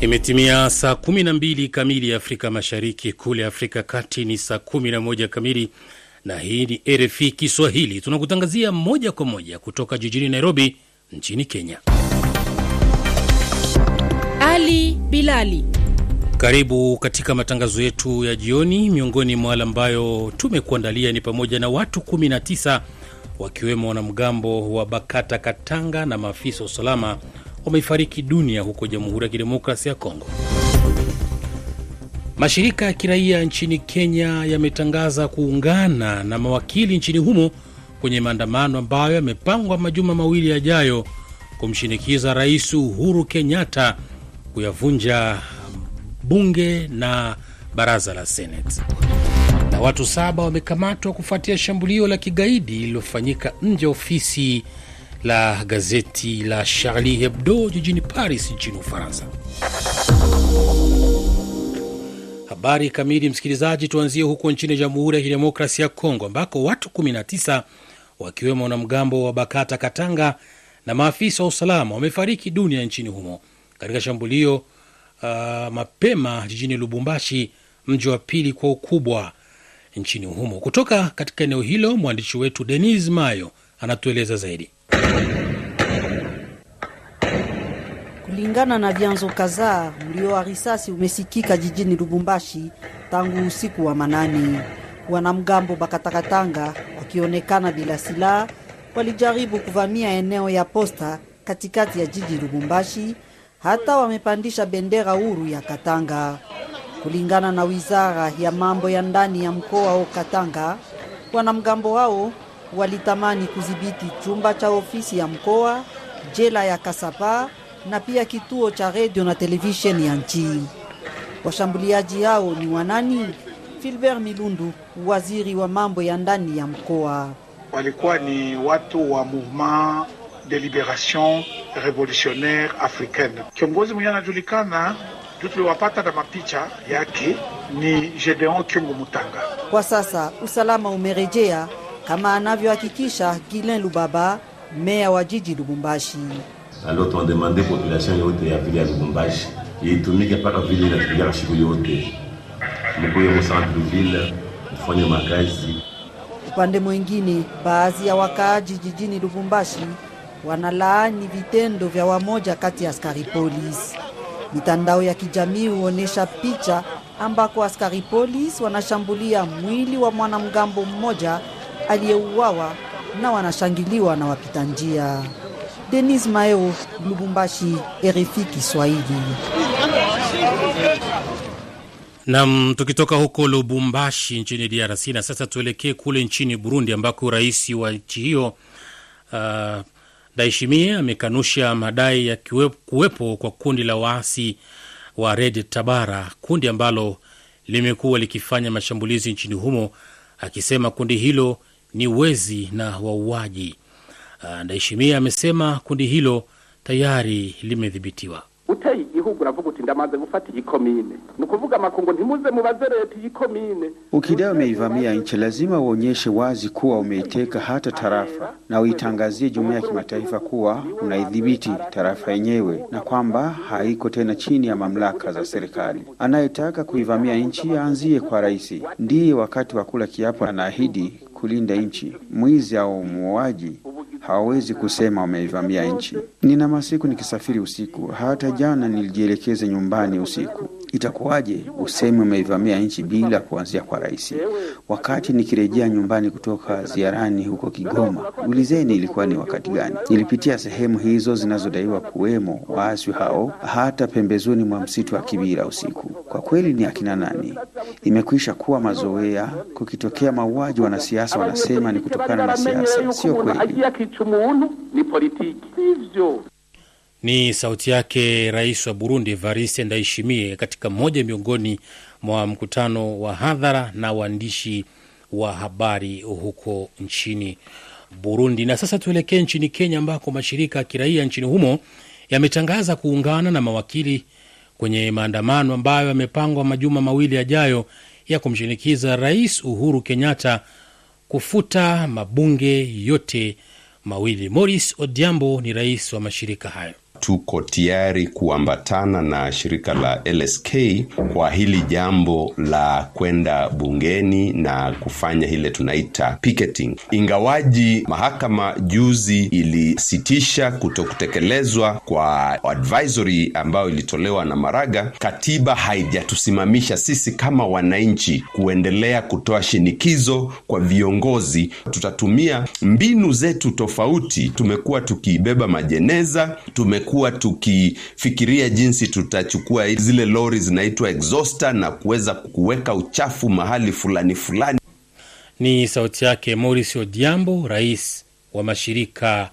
Imetimia saa 12 kamili Afrika Mashariki, kule Afrika Kati ni saa 11 kamili, na hii ni RFI Kiswahili. Tunakutangazia moja kwa moja kutoka jijini Nairobi nchini Kenya. Ali Bilali, karibu katika matangazo yetu ya jioni. Miongoni mwa wale ambayo tumekuandalia ni pamoja na watu 19 wakiwemo wanamgambo wa Bakata Katanga na maafisa wa usalama wamefariki dunia huko Jamhuri ya Kidemokrasia ya Kongo. Mashirika ya kiraia nchini Kenya yametangaza kuungana na mawakili nchini humo kwenye maandamano ambayo yamepangwa majuma mawili yajayo kumshinikiza Rais Uhuru Kenyatta kuyavunja bunge na baraza la Seneti. Na watu saba wamekamatwa kufuatia shambulio la kigaidi lililofanyika nje ofisi la gazeti la Charlie Hebdo jijini Paris nchini Ufaransa. Habari kamili, msikilizaji, tuanzie huko nchini Jamhuri ya Kidemokrasia ya Kongo ambako watu 19 wakiwemo wanamgambo wa Bakata Katanga na maafisa wa usalama wamefariki dunia nchini humo katika shambulio uh, mapema jijini Lubumbashi, mji wa pili kwa ukubwa nchini humo. Kutoka katika eneo hilo, mwandishi wetu Denis Mayo anatueleza zaidi. Kulingana na vyanzo kadhaa, mlio wa risasi umesikika jijini Lubumbashi tangu usiku wa manane. Wanamgambo Bakatakatanga wakionekana bila silaha walijaribu kuvamia eneo ya posta katikati ya jiji Lubumbashi, hata wamepandisha bendera huru ya Katanga. Kulingana na wizara ya mambo ya ndani ya mkoa wa Katanga, wanamgambo hao walitamani kudhibiti chumba cha ofisi ya mkoa, jela ya Kasapa na pia kituo cha redio na televisheni ya nchi. Washambuliaji hao ni wanani? Filbert Milundu, waziri wa mambo ya ndani ya mkoa. Walikuwa ni watu wa Mouvement de Liberation Revolutionnaire Africaine. Kiongozi mwenye anajulikana juu tuliwapata na mapicha yake ni Gedeon Kyungu Mutanga. Kwa sasa usalama umerejea kama anavyohakikisha Gilen Lubaba, meya wa jiji Lubumbashi. Alors tunademande population yote ya vile ya Lubumbashi itumike mpaka vile inatumika siku yote mkuye centre ville mfanye makazi. Upande mwingine, baadhi ya wakaaji jijini Lubumbashi wanalaani vitendo vya wamoja kati ya askari polisi. Mitandao ya kijamii huonyesha picha ambako askari polisi wanashambulia mwili wa mwanamgambo mmoja aliyeuawa na wanashangiliwa na wapita njia. Denis Maeo, Lubumbashi, RFI Kiswahili. Nam, tukitoka huko Lubumbashi nchini DRC na sasa tuelekee kule nchini Burundi ambako rais wa nchi hiyo uh, Ndayishimiye amekanusha madai ya kuwepo kwa kundi la waasi wa Red Tabara, kundi ambalo limekuwa likifanya mashambulizi nchini humo, akisema kundi hilo ni wezi na wauaji. Uh, Ndayishimiye amesema kundi hilo tayari limedhibitiwa. uteye igihugu uravuga uti ndamaze gufata iyi komine ni ukuvuga makungu ntimuze mubaze leta iyi komine Ukidai umeivamia nchi lazima uonyeshe wazi kuwa umeiteka hata tarafa na uitangazie jumuiya ya kimataifa kuwa unaidhibiti tarafa yenyewe na kwamba haiko tena chini ya mamlaka za serikali. Anayetaka kuivamia nchi aanzie kwa rais, ndiye wakati wa kula kiapo anaahidi kulinda nchi. Mwizi au muuaji hawawezi kusema wameivamia nchi. Nina masiku nikisafiri usiku, hata jana nilijielekeza nyumbani usiku. Itakuwaje useme umeivamia nchi bila kuanzia kwa rais? Wakati nikirejea nyumbani kutoka ziarani huko Kigoma, ulizeni ilikuwa ni wakati gani? Nilipitia sehemu hizo zinazodaiwa kuwemo waasi hao, hata pembezoni mwa msitu wa Kibira usiku. Kwa kweli ni akina nani? Imekwisha kuwa mazoea, kukitokea mauaji wanasiasa wanasema ni kutokana na siasa. Sio kweli. Ni sauti yake rais wa Burundi Evariste Ndayishimiye katika mmoja miongoni mwa mkutano wa hadhara na waandishi wa habari huko nchini Burundi. Na sasa tuelekee nchini Kenya ambako mashirika ya kiraia nchini humo yametangaza kuungana na mawakili kwenye maandamano ambayo yamepangwa majuma mawili yajayo ya kumshinikiza Rais Uhuru Kenyatta kufuta mabunge yote mawili. Morris Odiambo ni rais wa mashirika hayo. Tuko tayari kuambatana na shirika la LSK kwa hili jambo la kwenda bungeni na kufanya ile tunaita picketing. Ingawaji mahakama juzi ilisitisha kutokutekelezwa kwa advisory ambayo ilitolewa na Maraga, katiba haijatusimamisha sisi kama wananchi kuendelea kutoa shinikizo kwa viongozi. Tutatumia mbinu zetu tofauti. Tumekuwa tukibeba majeneza, tumekuwa tukifikiria jinsi tutachukua zile lori zinaitwa exhauster na kuweza kuweka uchafu mahali fulani fulani. Ni sauti yake Maurice Odhiambo, rais wa mashirika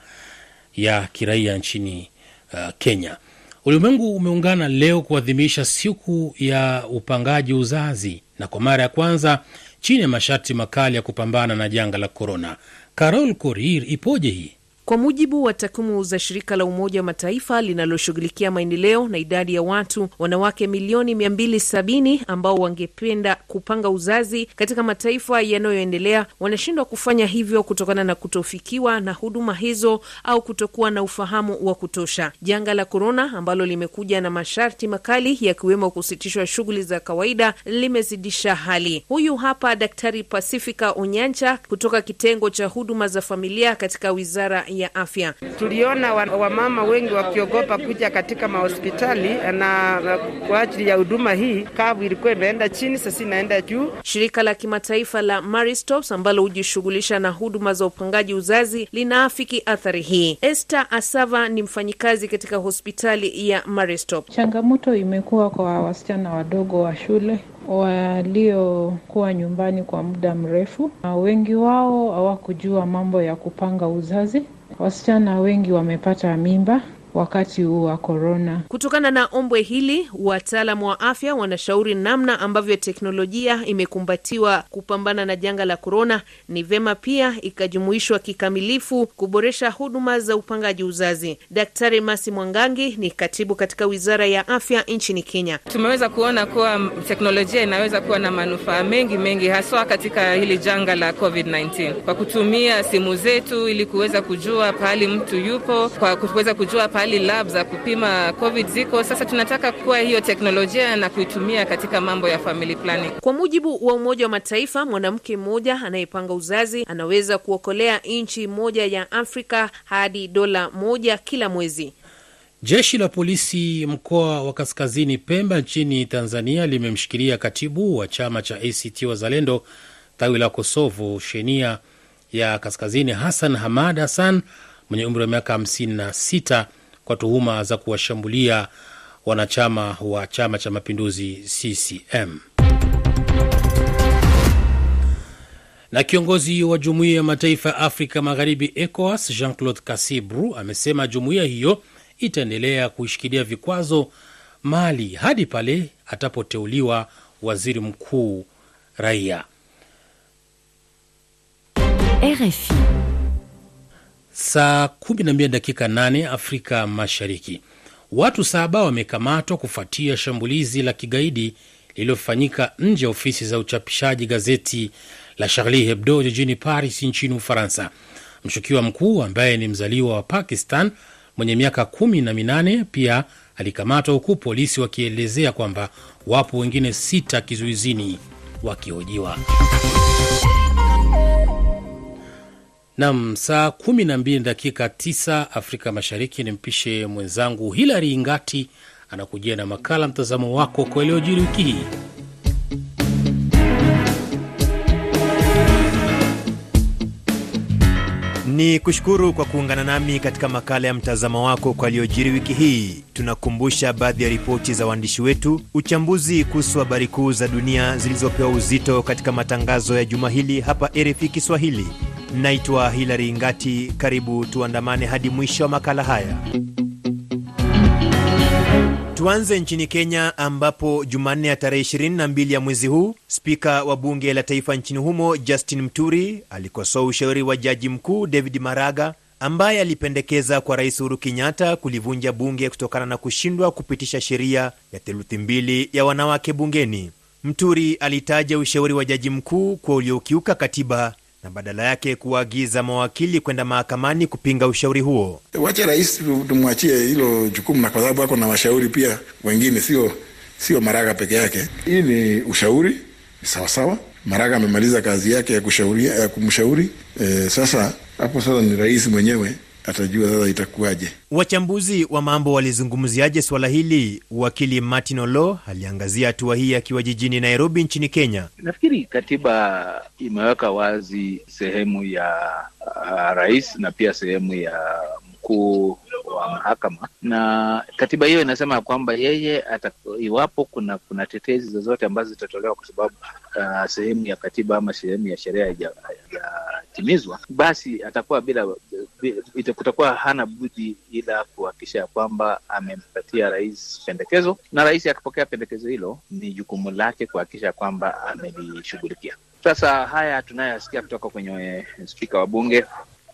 ya kiraia nchini uh, Kenya. Ulimwengu umeungana leo kuadhimisha siku ya upangaji uzazi na kwa mara ya kwanza chini ya masharti makali ya kupambana na janga la korona. Carol Korir, ipoje hii? Kwa mujibu wa takwimu za shirika la Umoja wa Mataifa linaloshughulikia maendeleo na idadi ya watu, wanawake milioni 270 ambao wangependa kupanga uzazi katika mataifa yanayoendelea wanashindwa kufanya hivyo kutokana na kutofikiwa na huduma hizo au kutokuwa na ufahamu wa kutosha. Janga la korona ambalo limekuja na masharti makali yakiwemo kusitishwa shughuli za kawaida limezidisha hali. Huyu hapa Daktari Pacifica Onyancha kutoka kitengo cha huduma za familia katika wizara ya afya. Tuliona wamama wa wengi wakiogopa kuja katika mahospitali na, na kwa ajili ya huduma hii, kavu ilikuwa imeenda chini, sasa inaenda juu. Shirika la kimataifa la Maristops ambalo hujishughulisha na huduma za upangaji uzazi linaafiki athari hii. Esther Asava ni mfanyikazi katika hospitali ya Maristop. Changamoto imekuwa kwa wasichana wadogo wa shule waliokuwa nyumbani kwa muda mrefu, wengi wao hawakujua mambo ya kupanga uzazi. Wasichana wengi wamepata mimba wakati huu wa korona. Kutokana na ombwe hili, wataalamu wa afya wanashauri namna ambavyo teknolojia imekumbatiwa kupambana na janga la korona ni vema pia ikajumuishwa kikamilifu kuboresha huduma za upangaji uzazi. Daktari Masi Mwangangi ni katibu katika wizara ya afya nchini Kenya. Tumeweza kuona kuwa teknolojia inaweza kuwa na manufaa mengi mengi, haswa katika hili janga la COVID-19 kwa kutumia simu zetu ili kuweza kujua pahali mtu yupo, kwa kuweza kujua pahali lab za kupima covid ziko. Sasa tunataka kuwa hiyo teknolojia na kuitumia katika mambo ya family planning. Kwa mujibu wa Umoja wa Mataifa, mwanamke mmoja anayepanga uzazi anaweza kuokolea nchi moja ya Afrika hadi dola moja kila mwezi. Jeshi la polisi mkoa wa Kaskazini Pemba nchini Tanzania limemshikilia katibu wa chama cha ACT Wazalendo tawi la Kosovo shenia ya Kaskazini, Hassan Hamad Hassan mwenye umri wa miaka 56 kwa tuhuma za kuwashambulia wanachama wa chama cha mapinduzi CCM. Na kiongozi wa jumuiya ya mataifa ya Afrika Magharibi, ECOWAS, Jean Claude Kasibru amesema jumuiya hiyo itaendelea kuishikilia vikwazo Mali hadi pale atapoteuliwa waziri mkuu raia. RFI Saa 12 dakika 8 Afrika Mashariki. Watu saba wamekamatwa kufuatia shambulizi la kigaidi lililofanyika nje ya ofisi za uchapishaji gazeti la Charlie Hebdo jijini Paris nchini Ufaransa. Mshukiwa mkuu ambaye ni mzaliwa wa Pakistan mwenye miaka kumi na minane pia alikamatwa huku polisi wakielezea kwamba wapo wengine sita kizuizini wakihojiwa. Nam, saa 12 dakika 9 Afrika Mashariki. Ni mpishe mwenzangu Hilary Ingati anakujia na makala mtazamo wako kwa iliyojiri wiki hii. Ni kushukuru kwa kuungana nami katika makala ya mtazamo wako kwa aliyojiri wiki hii. Tunakumbusha baadhi ya ripoti za waandishi wetu, uchambuzi kuhusu habari kuu za dunia zilizopewa uzito katika matangazo ya juma hili hapa RFI Kiswahili. Naitwa Hilary Ngati. Karibu tuandamane hadi mwisho wa makala haya. Tuanze nchini Kenya ambapo Jumanne ya tarehe 22 ya mwezi huu spika wa bunge la taifa nchini humo Justin Mturi alikosoa ushauri wa jaji mkuu David Maraga ambaye alipendekeza kwa Rais Uhuru Kenyatta kulivunja bunge kutokana na kushindwa kupitisha sheria ya theluthi mbili ya wanawake bungeni. Mturi alitaja ushauri wa jaji mkuu kuwa uliokiuka katiba na badala yake kuwaagiza mawakili kwenda mahakamani kupinga ushauri huo. Wache rais tumwachie hilo jukumu, na kwa sababu ako na washauri pia wengine, sio sio Maraga peke yake. Hii ni ushauri, ni sawasawa. Maraga amemaliza kazi yake ya ya kumshauri e, sasa hapo sasa ni rais mwenyewe atajua sasa itakuwaje. Wachambuzi wa mambo walizungumziaje swala hili? Wakili Martin Olo aliangazia hatua hii akiwa jijini Nairobi nchini Kenya. Nafikiri katiba imeweka wazi sehemu ya uh, rais na pia sehemu ya mkuu wa mahakama, na katiba hiyo inasema kwamba yeye ata, iwapo kuna kuna tetezi zozote ambazo zitatolewa kwa sababu uh, sehemu ya katiba ama sehemu ya sheria haijatimizwa, basi atakuwa bila, kutakuwa hana budi ila kuhakikisha kwamba amempatia rais pendekezo, na rais akipokea pendekezo hilo ni jukumu lake kuhakikisha kwamba amelishughulikia. Sasa haya tunayoyasikia kutoka kwenye spika wa bunge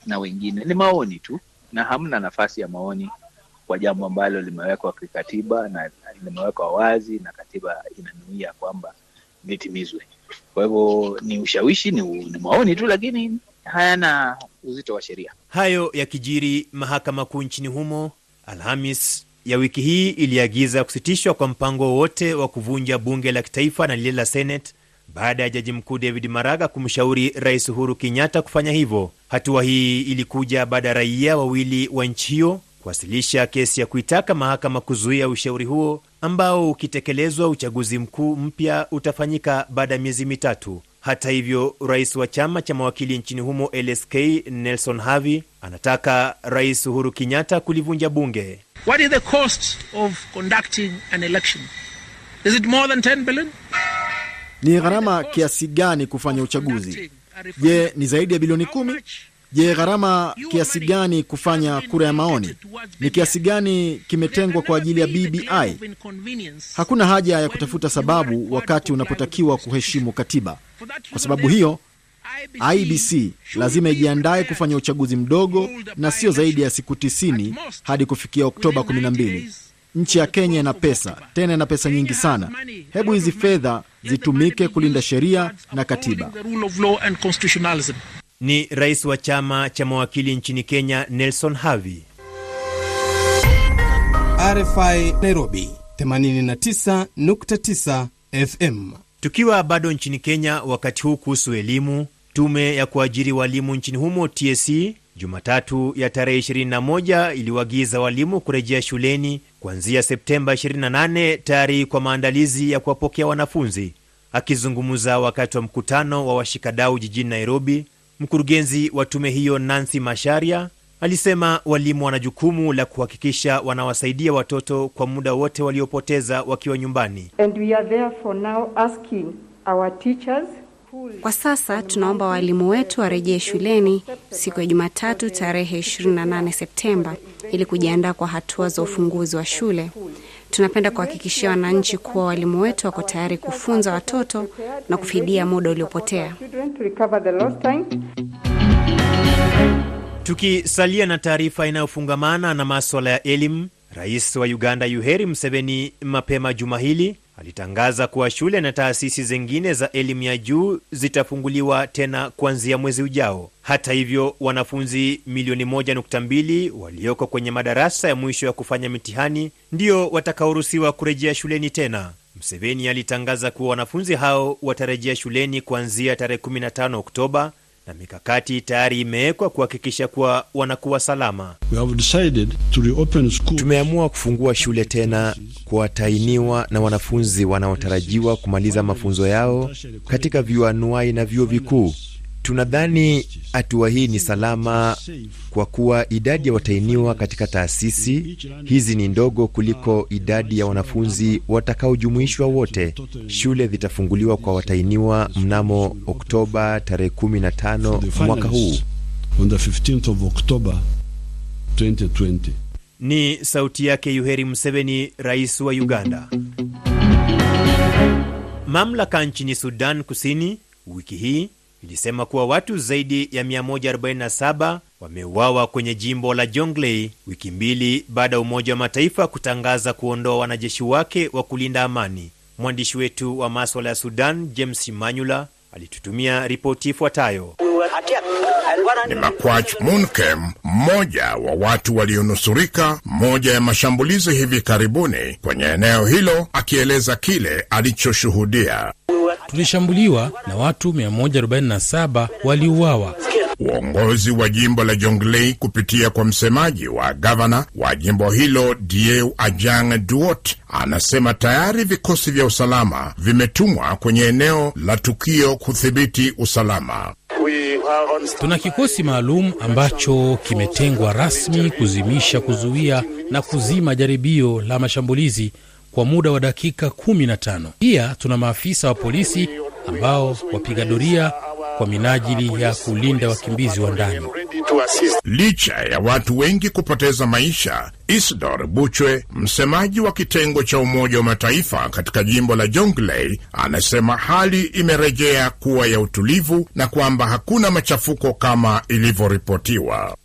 na wengine. Ni maoni tu na hamna nafasi ya maoni kwa jambo ambalo limewekwa kikatiba na limewekwa wazi na katiba inanuia kwamba litimizwe. Kwa hivyo ni ushawishi, ni, ni maoni tu, lakini hayana uzito wa sheria. Hayo yakijiri, mahakama kuu nchini humo Alhamis ya wiki hii iliagiza kusitishwa kwa mpango wowote wa kuvunja bunge la kitaifa na lile la Senate baada ya jaji mkuu David Maraga kumshauri rais Uhuru Kenyatta kufanya hivyo. Hatua hii ilikuja baada ya raia wawili wa nchi hiyo kuwasilisha kesi ya kuitaka mahakama kuzuia ushauri huo ambao ukitekelezwa, uchaguzi mkuu mpya utafanyika baada ya miezi mitatu. Hata hivyo, rais wa chama cha mawakili nchini humo LSK Nelson Havi anataka rais Uhuru Kenyatta kulivunja bunge. What is the cost of conducting an election? Is it more than 10 billion? Ni gharama kiasi gani kufanya uchaguzi? Je, ni zaidi ya bilioni kumi? Je, gharama kiasi gani kufanya kura ya maoni? Ni kiasi gani kimetengwa kwa ajili ya BBI? Hakuna haja ya kutafuta sababu wakati unapotakiwa kuheshimu katiba. Kwa sababu hiyo, IBC lazima ijiandaye kufanya uchaguzi mdogo na sio zaidi ya siku 90 hadi kufikia Oktoba 12. Nchi ya Kenya ina pesa, tena ina pesa nyingi sana. Hebu hizi fedha zitumike kulinda sheria na katiba. Ni rais wa chama cha mawakili nchini Kenya, Nelson Havi. RFI Nairobi 89.9 FM. Tukiwa bado nchini Kenya, wakati huu kuhusu elimu, tume ya kuajiri walimu nchini humo TSC Jumatatu ya tarehe 21 iliwagiza walimu kurejea shuleni kuanzia Septemba 28 tayari kwa maandalizi ya kuwapokea wanafunzi. Akizungumza wakati wa mkutano wa washikadau jijini Nairobi, mkurugenzi wa tume hiyo Nancy Masharia alisema walimu wana jukumu la kuhakikisha wanawasaidia watoto kwa muda wote waliopoteza wakiwa nyumbani. And we are therefore now asking our teachers Kwa sasa tunaomba waalimu wetu warejee shuleni siku ya Jumatatu tarehe 28 Septemba ili kujiandaa kwa hatua za ufunguzi wa shule. Tunapenda kuhakikishia wananchi kuwa walimu wetu wako tayari kufunza watoto na kufidia muda uliopotea. Tukisalia na taarifa inayofungamana na maswala ya elimu, rais wa Uganda Yoweri Museveni mapema juma hili alitangaza kuwa shule na taasisi zingine za elimu ya juu zitafunguliwa tena kuanzia mwezi ujao. Hata hivyo, wanafunzi milioni 1.2 walioko kwenye madarasa ya mwisho ya kufanya mitihani ndio watakaoruhusiwa kurejea shuleni tena. Museveni alitangaza kuwa wanafunzi hao watarejea shuleni kuanzia tarehe 15 Oktoba na mikakati tayari imewekwa kuhakikisha kuwa wanakuwa salama. We have decided to reopen schools. Tumeamua kufungua shule tena kwa watahiniwa na wanafunzi wanaotarajiwa kumaliza mafunzo yao katika vyuo anuai na vyuo vikuu. Tunadhani hatua hii ni salama kwa kuwa idadi ya watainiwa katika taasisi hizi ni ndogo kuliko idadi ya wanafunzi watakaojumuishwa wote. Shule zitafunguliwa kwa watainiwa mnamo Oktoba tarehe 15 mwaka huu. On the 15th of October 2020. Ni sauti yake Yoweri Museveni, rais wa Uganda. Mamlaka nchini Sudan Kusini wiki hii ilisema kuwa watu zaidi ya 147 wameuawa kwenye jimbo la Jonglei wiki mbili baada ya Umoja wa Mataifa kutangaza kuondoa wanajeshi wake wa kulinda amani. Mwandishi wetu wa maswala ya Sudan James Manyula alitutumia ripoti ifuatayo. Ni Makwach Munkem, mmoja wa watu walionusurika moja ya mashambulizi hivi karibuni kwenye eneo hilo, akieleza kile alichoshuhudia. Tulishambuliwa na watu 147 waliuawa. Uongozi wa jimbo la Jonglei kupitia kwa msemaji wa gavana wa jimbo hilo Dieu Ajang Duot anasema tayari vikosi vya usalama vimetumwa kwenye eneo la tukio kudhibiti usalama. Tuna kikosi maalum ambacho kimetengwa rasmi kuzimisha, kuzuia na kuzima jaribio la mashambulizi kwa muda wa dakika 15. Pia tuna maafisa wa polisi ambao wapiga doria kwa minajili ya kulinda wakimbizi wa ndani. Licha ya watu wengi kupoteza maisha, Isidor Buchwe, msemaji wa kitengo cha Umoja wa Mataifa katika jimbo la Jonglei, anasema hali imerejea kuwa ya utulivu na kwamba hakuna machafuko kama ilivyoripotiwa.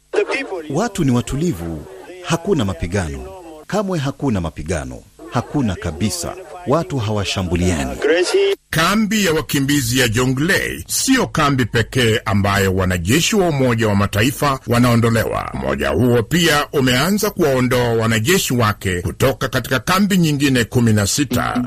Watu ni watulivu, hakuna mapigano, kamwe hakuna mapigano, hakuna kabisa. Watu hawashambuliani. Kambi ya wakimbizi ya Jonglei siyo kambi pekee ambayo wanajeshi wa Umoja wa Mataifa wanaondolewa. Umoja huo pia umeanza kuwaondoa wanajeshi wake kutoka katika kambi nyingine 16.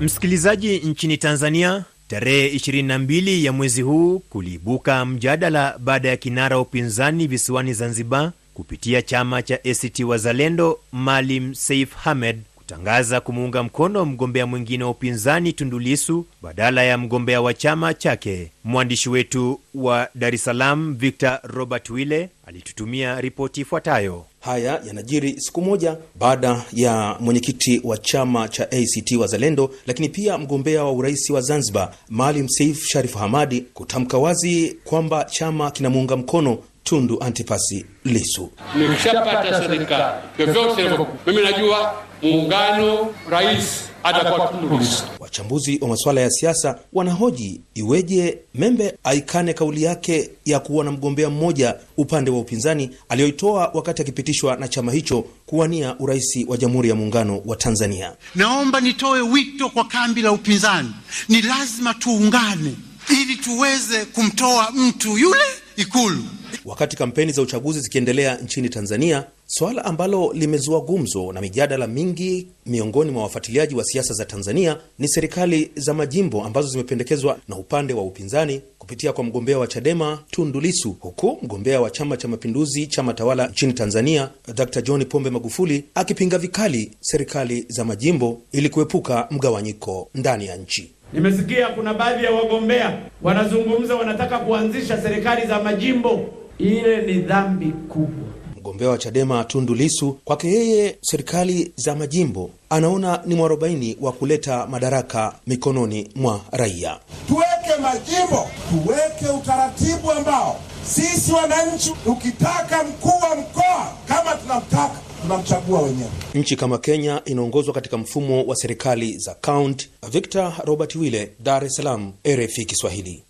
Msikilizaji, nchini Tanzania tarehe 22 ya mwezi huu kuliibuka mjadala baada ya kinara wa upinzani visiwani Zanzibar kupitia chama cha ACT Wazalendo Maalim Seif Hamed kutangaza kumuunga mkono mgombea mwingine wa upinzani Tundu Lissu badala ya mgombea wa chama chake. Mwandishi wetu wa Dar es Salaam Victor Robert Wille alitutumia ripoti ifuatayo. Haya yanajiri siku moja baada ya mwenyekiti wa chama cha ACT Wazalendo, lakini pia mgombea wa urais wa Zanzibar Maalim Seif Sharif Hamadi kutamka wazi kwamba chama kinamuunga mkono Tundu Antipasi Lisu. Nikishapata serikali vyovyote mimi najua muungano rais atakuwa Tundu Lisu. Wachambuzi wa masuala ya siasa wanahoji iweje Membe aikane kauli yake ya kuwa na mgombea mmoja upande wa upinzani aliyoitoa wakati akipitishwa na chama hicho kuwania urais wa Jamhuri ya Muungano wa Tanzania. Naomba nitoe wito kwa kambi la upinzani, ni lazima tuungane ili tuweze kumtoa mtu yule Ikulu. Wakati kampeni za uchaguzi zikiendelea nchini Tanzania, swala ambalo limezua gumzo na mijadala mingi miongoni mwa wafuatiliaji wa siasa za Tanzania ni serikali za majimbo ambazo zimependekezwa na upande wa upinzani kupitia kwa mgombea wa Chadema Tundu Lissu, huku mgombea wa Chama cha Mapinduzi, chama tawala nchini Tanzania, Dr John Pombe Magufuli akipinga vikali serikali za majimbo ili kuepuka mgawanyiko ndani ya nchi. Nimesikia kuna baadhi ya wagombea wanazungumza, wanataka kuanzisha serikali za majimbo. Ile ni dhambi kubwa. Mgombea wa Chadema Tundu Lisu, kwake yeye serikali za majimbo anaona ni mwarobaini wa kuleta madaraka mikononi mwa raia. Tuweke majimbo, tuweke utaratibu ambao sisi wananchi, ukitaka mkuu wa mkoa kama tunamtaka tunamchagua wenyewe. Nchi kama Kenya inaongozwa katika mfumo wa serikali za kaunti. Victor Robert Wille, Dar es Salaam, RFI Kiswahili.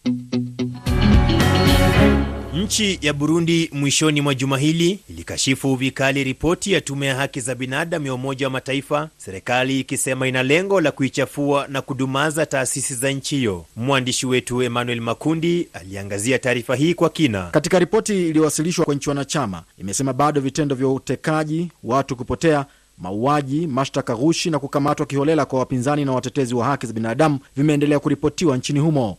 Nchi ya Burundi mwishoni mwa juma hili ilikashifu vikali ripoti ya tume ya haki za binadamu ya Umoja wa Mataifa, serikali ikisema ina lengo la kuichafua na kudumaza taasisi za nchi hiyo. Mwandishi wetu Emmanuel Makundi aliangazia taarifa hii kwa kina. Katika ripoti iliyowasilishwa kwa nchi wanachama, imesema bado vitendo vya utekaji, watu kupotea, mauaji, mashtaka ghushi na kukamatwa kiholela kwa wapinzani na watetezi wa haki za binadamu vimeendelea kuripotiwa nchini humo.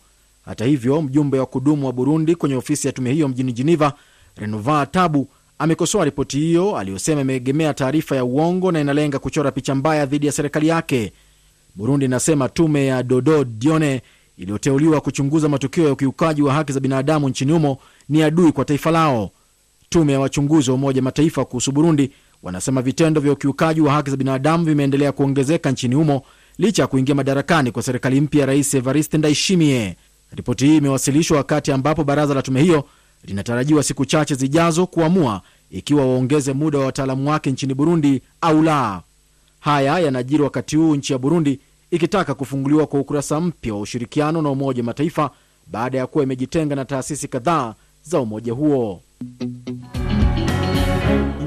Hata hivyo, mjumbe wa kudumu wa Burundi kwenye ofisi ya tume hiyo mjini Geneva, Renova Tabu, amekosoa ripoti hiyo aliyosema imeegemea taarifa ya uongo na inalenga kuchora picha mbaya dhidi ya serikali yake. Burundi inasema tume ya Dodo Dione iliyoteuliwa kuchunguza matukio ya ukiukaji wa haki za binadamu nchini humo ni adui kwa taifa lao. Tume ya wachunguzi wa Umoja Mataifa kuhusu Burundi wanasema vitendo vya ukiukaji wa haki za binadamu vimeendelea kuongezeka nchini humo licha ya kuingia madarakani kwa serikali mpya ya Rais Evariste Ndayishimiye. Ripoti hii imewasilishwa wakati ambapo baraza la tume hiyo linatarajiwa siku chache zijazo kuamua ikiwa waongeze muda wa wataalamu wake nchini Burundi au la. Haya yanajiri wakati huu nchi ya Burundi ikitaka kufunguliwa kwa ukurasa mpya wa ushirikiano na Umoja Mataifa baada ya kuwa imejitenga na taasisi kadhaa za umoja huo.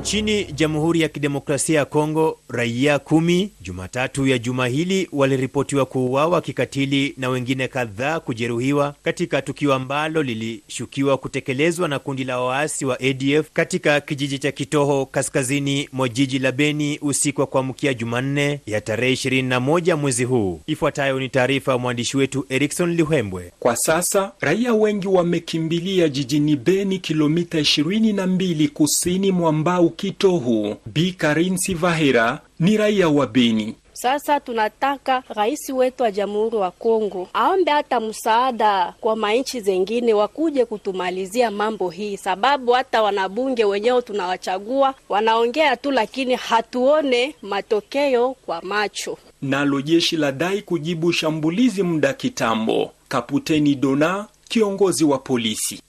Nchini Jamhuri ya Kidemokrasia ya Kongo, raia kumi Jumatatu ya juma hili waliripotiwa kuuawa kikatili na wengine kadhaa kujeruhiwa katika tukio ambalo lilishukiwa kutekelezwa na kundi la waasi wa ADF katika kijiji cha Kitoho kaskazini mwa jiji la Beni usiku wa kuamkia Jumanne ya tarehe 21 mwezi huu. Ifuatayo ni taarifa ya mwandishi wetu Erikson Lihembwe. Kwa sasa raia wengi wamekimbilia jijini Beni, kilomita 22 kusini mwa Mbau Kitohu. Bi Karinsi Vahera ni raia wa Beni. Sasa tunataka rais wetu wa Jamhuri wa Kongo aombe hata msaada kwa manchi zengine wakuje kutumalizia mambo hii, sababu hata wanabunge wenyewe tunawachagua wanaongea tu, lakini hatuone matokeo kwa macho. Nalo jeshi la dai kujibu shambulizi muda kitambo. Kaputeni Dona kiongozi wa polisi.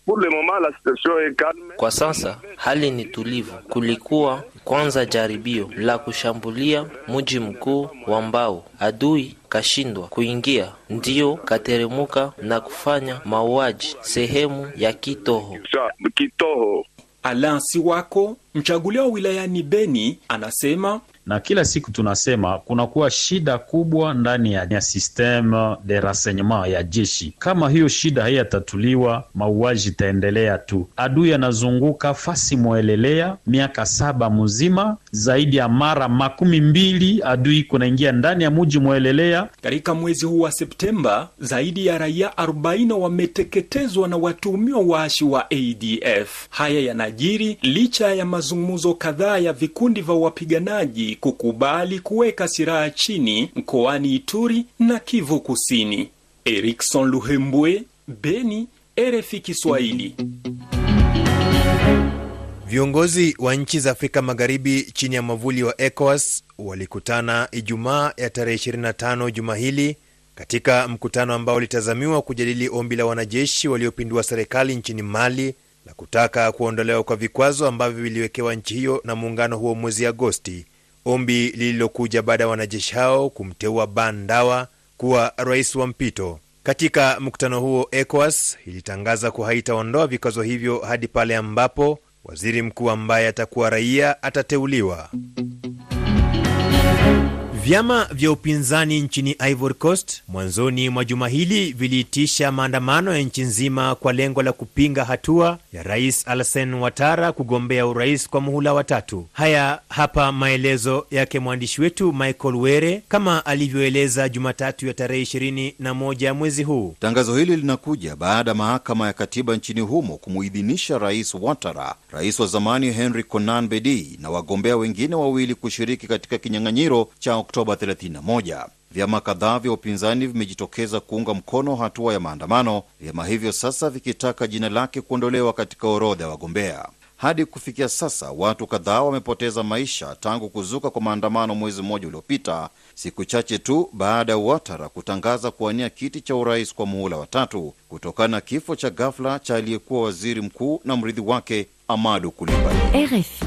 Kwa sasa hali ni tulivu. Kulikuwa kwanza jaribio la kushambulia mji mkuu wa Mbao, adui kashindwa kuingia, ndiyo kateremuka na kufanya mauaji sehemu ya Kitoho. Alansi wako mchaguliwa wilayani Beni anasema na kila siku tunasema kunakuwa shida kubwa ndani ya, ya systeme de renseignement ya jeshi. Kama hiyo shida haiyatatuliwa, mauaji itaendelea tu. Adui anazunguka fasi mwelelea miaka saba mzima, zaidi ya mara makumi mbili adui kunaingia ndani ya muji mwelelea. Katika mwezi huu wa Septemba, zaidi ya raia 40 wameteketezwa na watuhumiwa waashi wa ADF. Haya yanajiri licha ya mazungumzo kadhaa ya vikundi vya wapiganaji kukubali kuweka silaha chini mkoani Ituri na Kivu Kusini. Erikson Luhembwe, Beni, RFI Kiswahili. Viongozi wa nchi za Afrika Magharibi chini ya mwavuli wa ECOWAS walikutana Ijumaa ya tarehe 25 juma hili katika mkutano ambao ulitazamiwa kujadili ombi la wanajeshi waliopindua serikali nchini Mali la kutaka kuondolewa kwa vikwazo ambavyo viliwekewa nchi hiyo na muungano huo mwezi Agosti, ombi lililokuja baada ya wanajeshi hao kumteua Ban Dawa kuwa rais wa mpito. Katika mkutano huo, ECOWAS ilitangaza kuwa haitaondoa vikwazo hivyo hadi pale ambapo waziri mkuu ambaye atakuwa raia atateuliwa. Vyama vya upinzani nchini Ivory Coast mwanzoni mwa juma hili viliitisha maandamano ya nchi nzima kwa lengo la kupinga hatua ya rais Alassane Ouattara kugombea urais kwa muhula wa tatu. Haya hapa maelezo yake mwandishi wetu Michael Were kama alivyoeleza Jumatatu ya tarehe 21 mwezi huu. Tangazo hili linakuja baada ya mahakama ya katiba nchini humo kumuidhinisha rais Ouattara, rais wa zamani Henry Konan Bedi na wagombea wengine wawili kushiriki katika kinyang'anyiro cha Oktoba 31. Vyama kadhaa vya upinzani vimejitokeza kuunga mkono hatua ya maandamano, vyama hivyo sasa vikitaka jina lake kuondolewa katika orodha ya wagombea. Hadi kufikia sasa watu kadhaa wamepoteza maisha tangu kuzuka kwa maandamano mwezi mmoja uliopita, siku chache tu baada ya Ouattara kutangaza kuwania kiti cha urais kwa muhula wa tatu kutokana na kifo cha ghafla cha aliyekuwa waziri mkuu na mrithi wake Amadu Kulibali. RFI.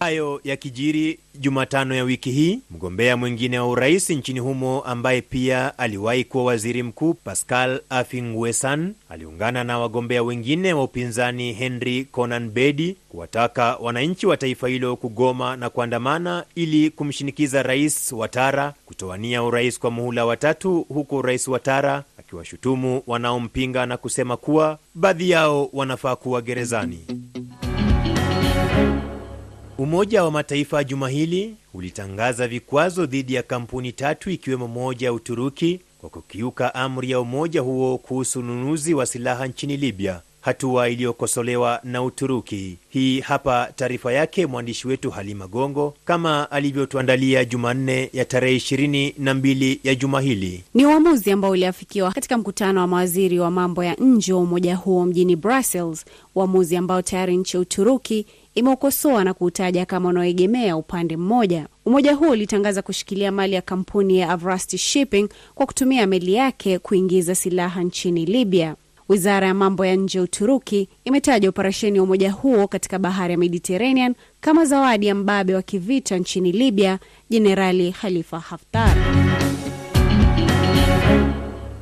Hayo yakijiri Jumatano ya wiki hii, mgombea mwingine wa urais nchini humo ambaye pia aliwahi kuwa waziri mkuu Pascal Afingwesan aliungana na wagombea wengine wa upinzani Henry Konan Bedi kuwataka wananchi wa taifa hilo kugoma na kuandamana ili kumshinikiza rais Watara kutowania urais kwa muhula watatu, huku rais Watara akiwashutumu wanaompinga na kusema kuwa baadhi yao wanafaa kuwa gerezani. Umoja wa Mataifa juma hili ulitangaza vikwazo dhidi ya kampuni tatu ikiwemo moja ya Uturuki kwa kukiuka amri ya umoja huo kuhusu ununuzi wa silaha nchini Libya, hatua iliyokosolewa na Uturuki. Hii hapa taarifa yake mwandishi wetu Halima Gongo kama alivyotuandalia Jumanne ya tarehe ishirini na mbili ya juma hili. Ni uamuzi ambao uliafikiwa katika mkutano wa mawaziri wa mambo ya nje wa umoja huo mjini Brussels, uamuzi ambao tayari nchi ya Uturuki imeukosoa na kuutaja kama unaoegemea upande mmoja. Umoja huo ulitangaza kushikilia mali ya kampuni ya Avrasti Shipping kwa kutumia meli yake kuingiza silaha nchini Libya. Wizara ya mambo ya nje ya Uturuki imetaja operesheni ya umoja huo katika bahari ya Mediterranean kama zawadi ya mbabe wa kivita nchini Libya, Jenerali Khalifa Haftar.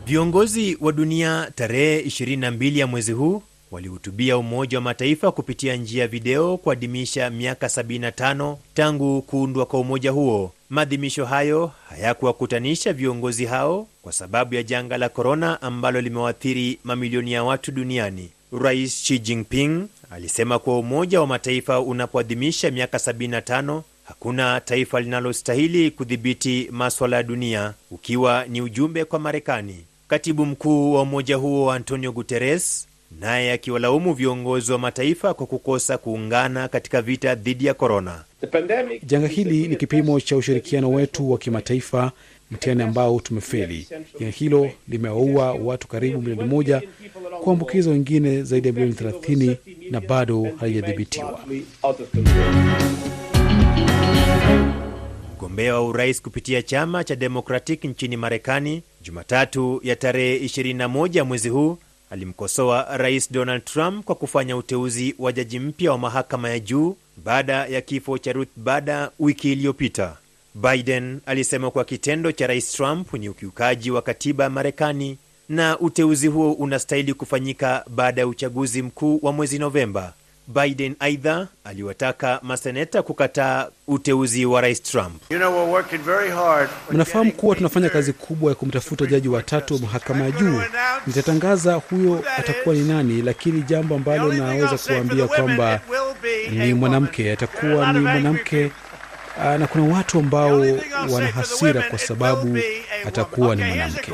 Viongozi wa dunia tarehe 22 ya mwezi huu walihutubia Umoja wa Mataifa kupitia njia ya video kuadhimisha miaka 75 tangu kuundwa kwa umoja huo. Maadhimisho hayo hayakuwakutanisha viongozi hao kwa sababu ya janga la korona ambalo limewaathiri mamilioni ya watu duniani. Rais Xi Jinping alisema kuwa Umoja wa Mataifa unapoadhimisha miaka 75 hakuna taifa linalostahili kudhibiti maswala ya dunia, ukiwa ni ujumbe kwa Marekani. Katibu mkuu wa umoja huo Antonio Guterres naye akiwalaumu viongozi wa mataifa kwa kukosa kuungana katika vita dhidi ya korona. Janga hili ni kipimo cha ushirikiano wetu wa kimataifa, mtihani ambao tumefeli. Janga hilo limewaua watu karibu milioni moja, kuambukiza wengine zaidi ya milioni 30 na bado halijadhibitiwa. Mgombea wa urais kupitia chama cha Democratic nchini Marekani Jumatatu ya tarehe 21 mwezi huu alimkosoa Rais Donald Trump kwa kufanya uteuzi wa jaji mpya wa mahakama ya juu baada ya kifo cha Ruth Bader wiki iliyopita. Biden alisema kuwa kitendo cha Rais Trump ni ukiukaji wa katiba ya Marekani na uteuzi huo unastahili kufanyika baada ya uchaguzi mkuu wa mwezi Novemba. Biden aidha aliwataka maseneta kukataa uteuzi wa Rais Trump. You know, mnafahamu kuwa tunafanya kazi kubwa ya kumtafuta jaji watatu wa mahakama ya juu. Nitatangaza huyo atakuwa ni nani, lakini jambo ambalo naweza kuambia kwamba ni mwanamke, atakuwa ni mwanamke na kuna watu ambao wana hasira kwa sababu atakuwa ni mwanamke.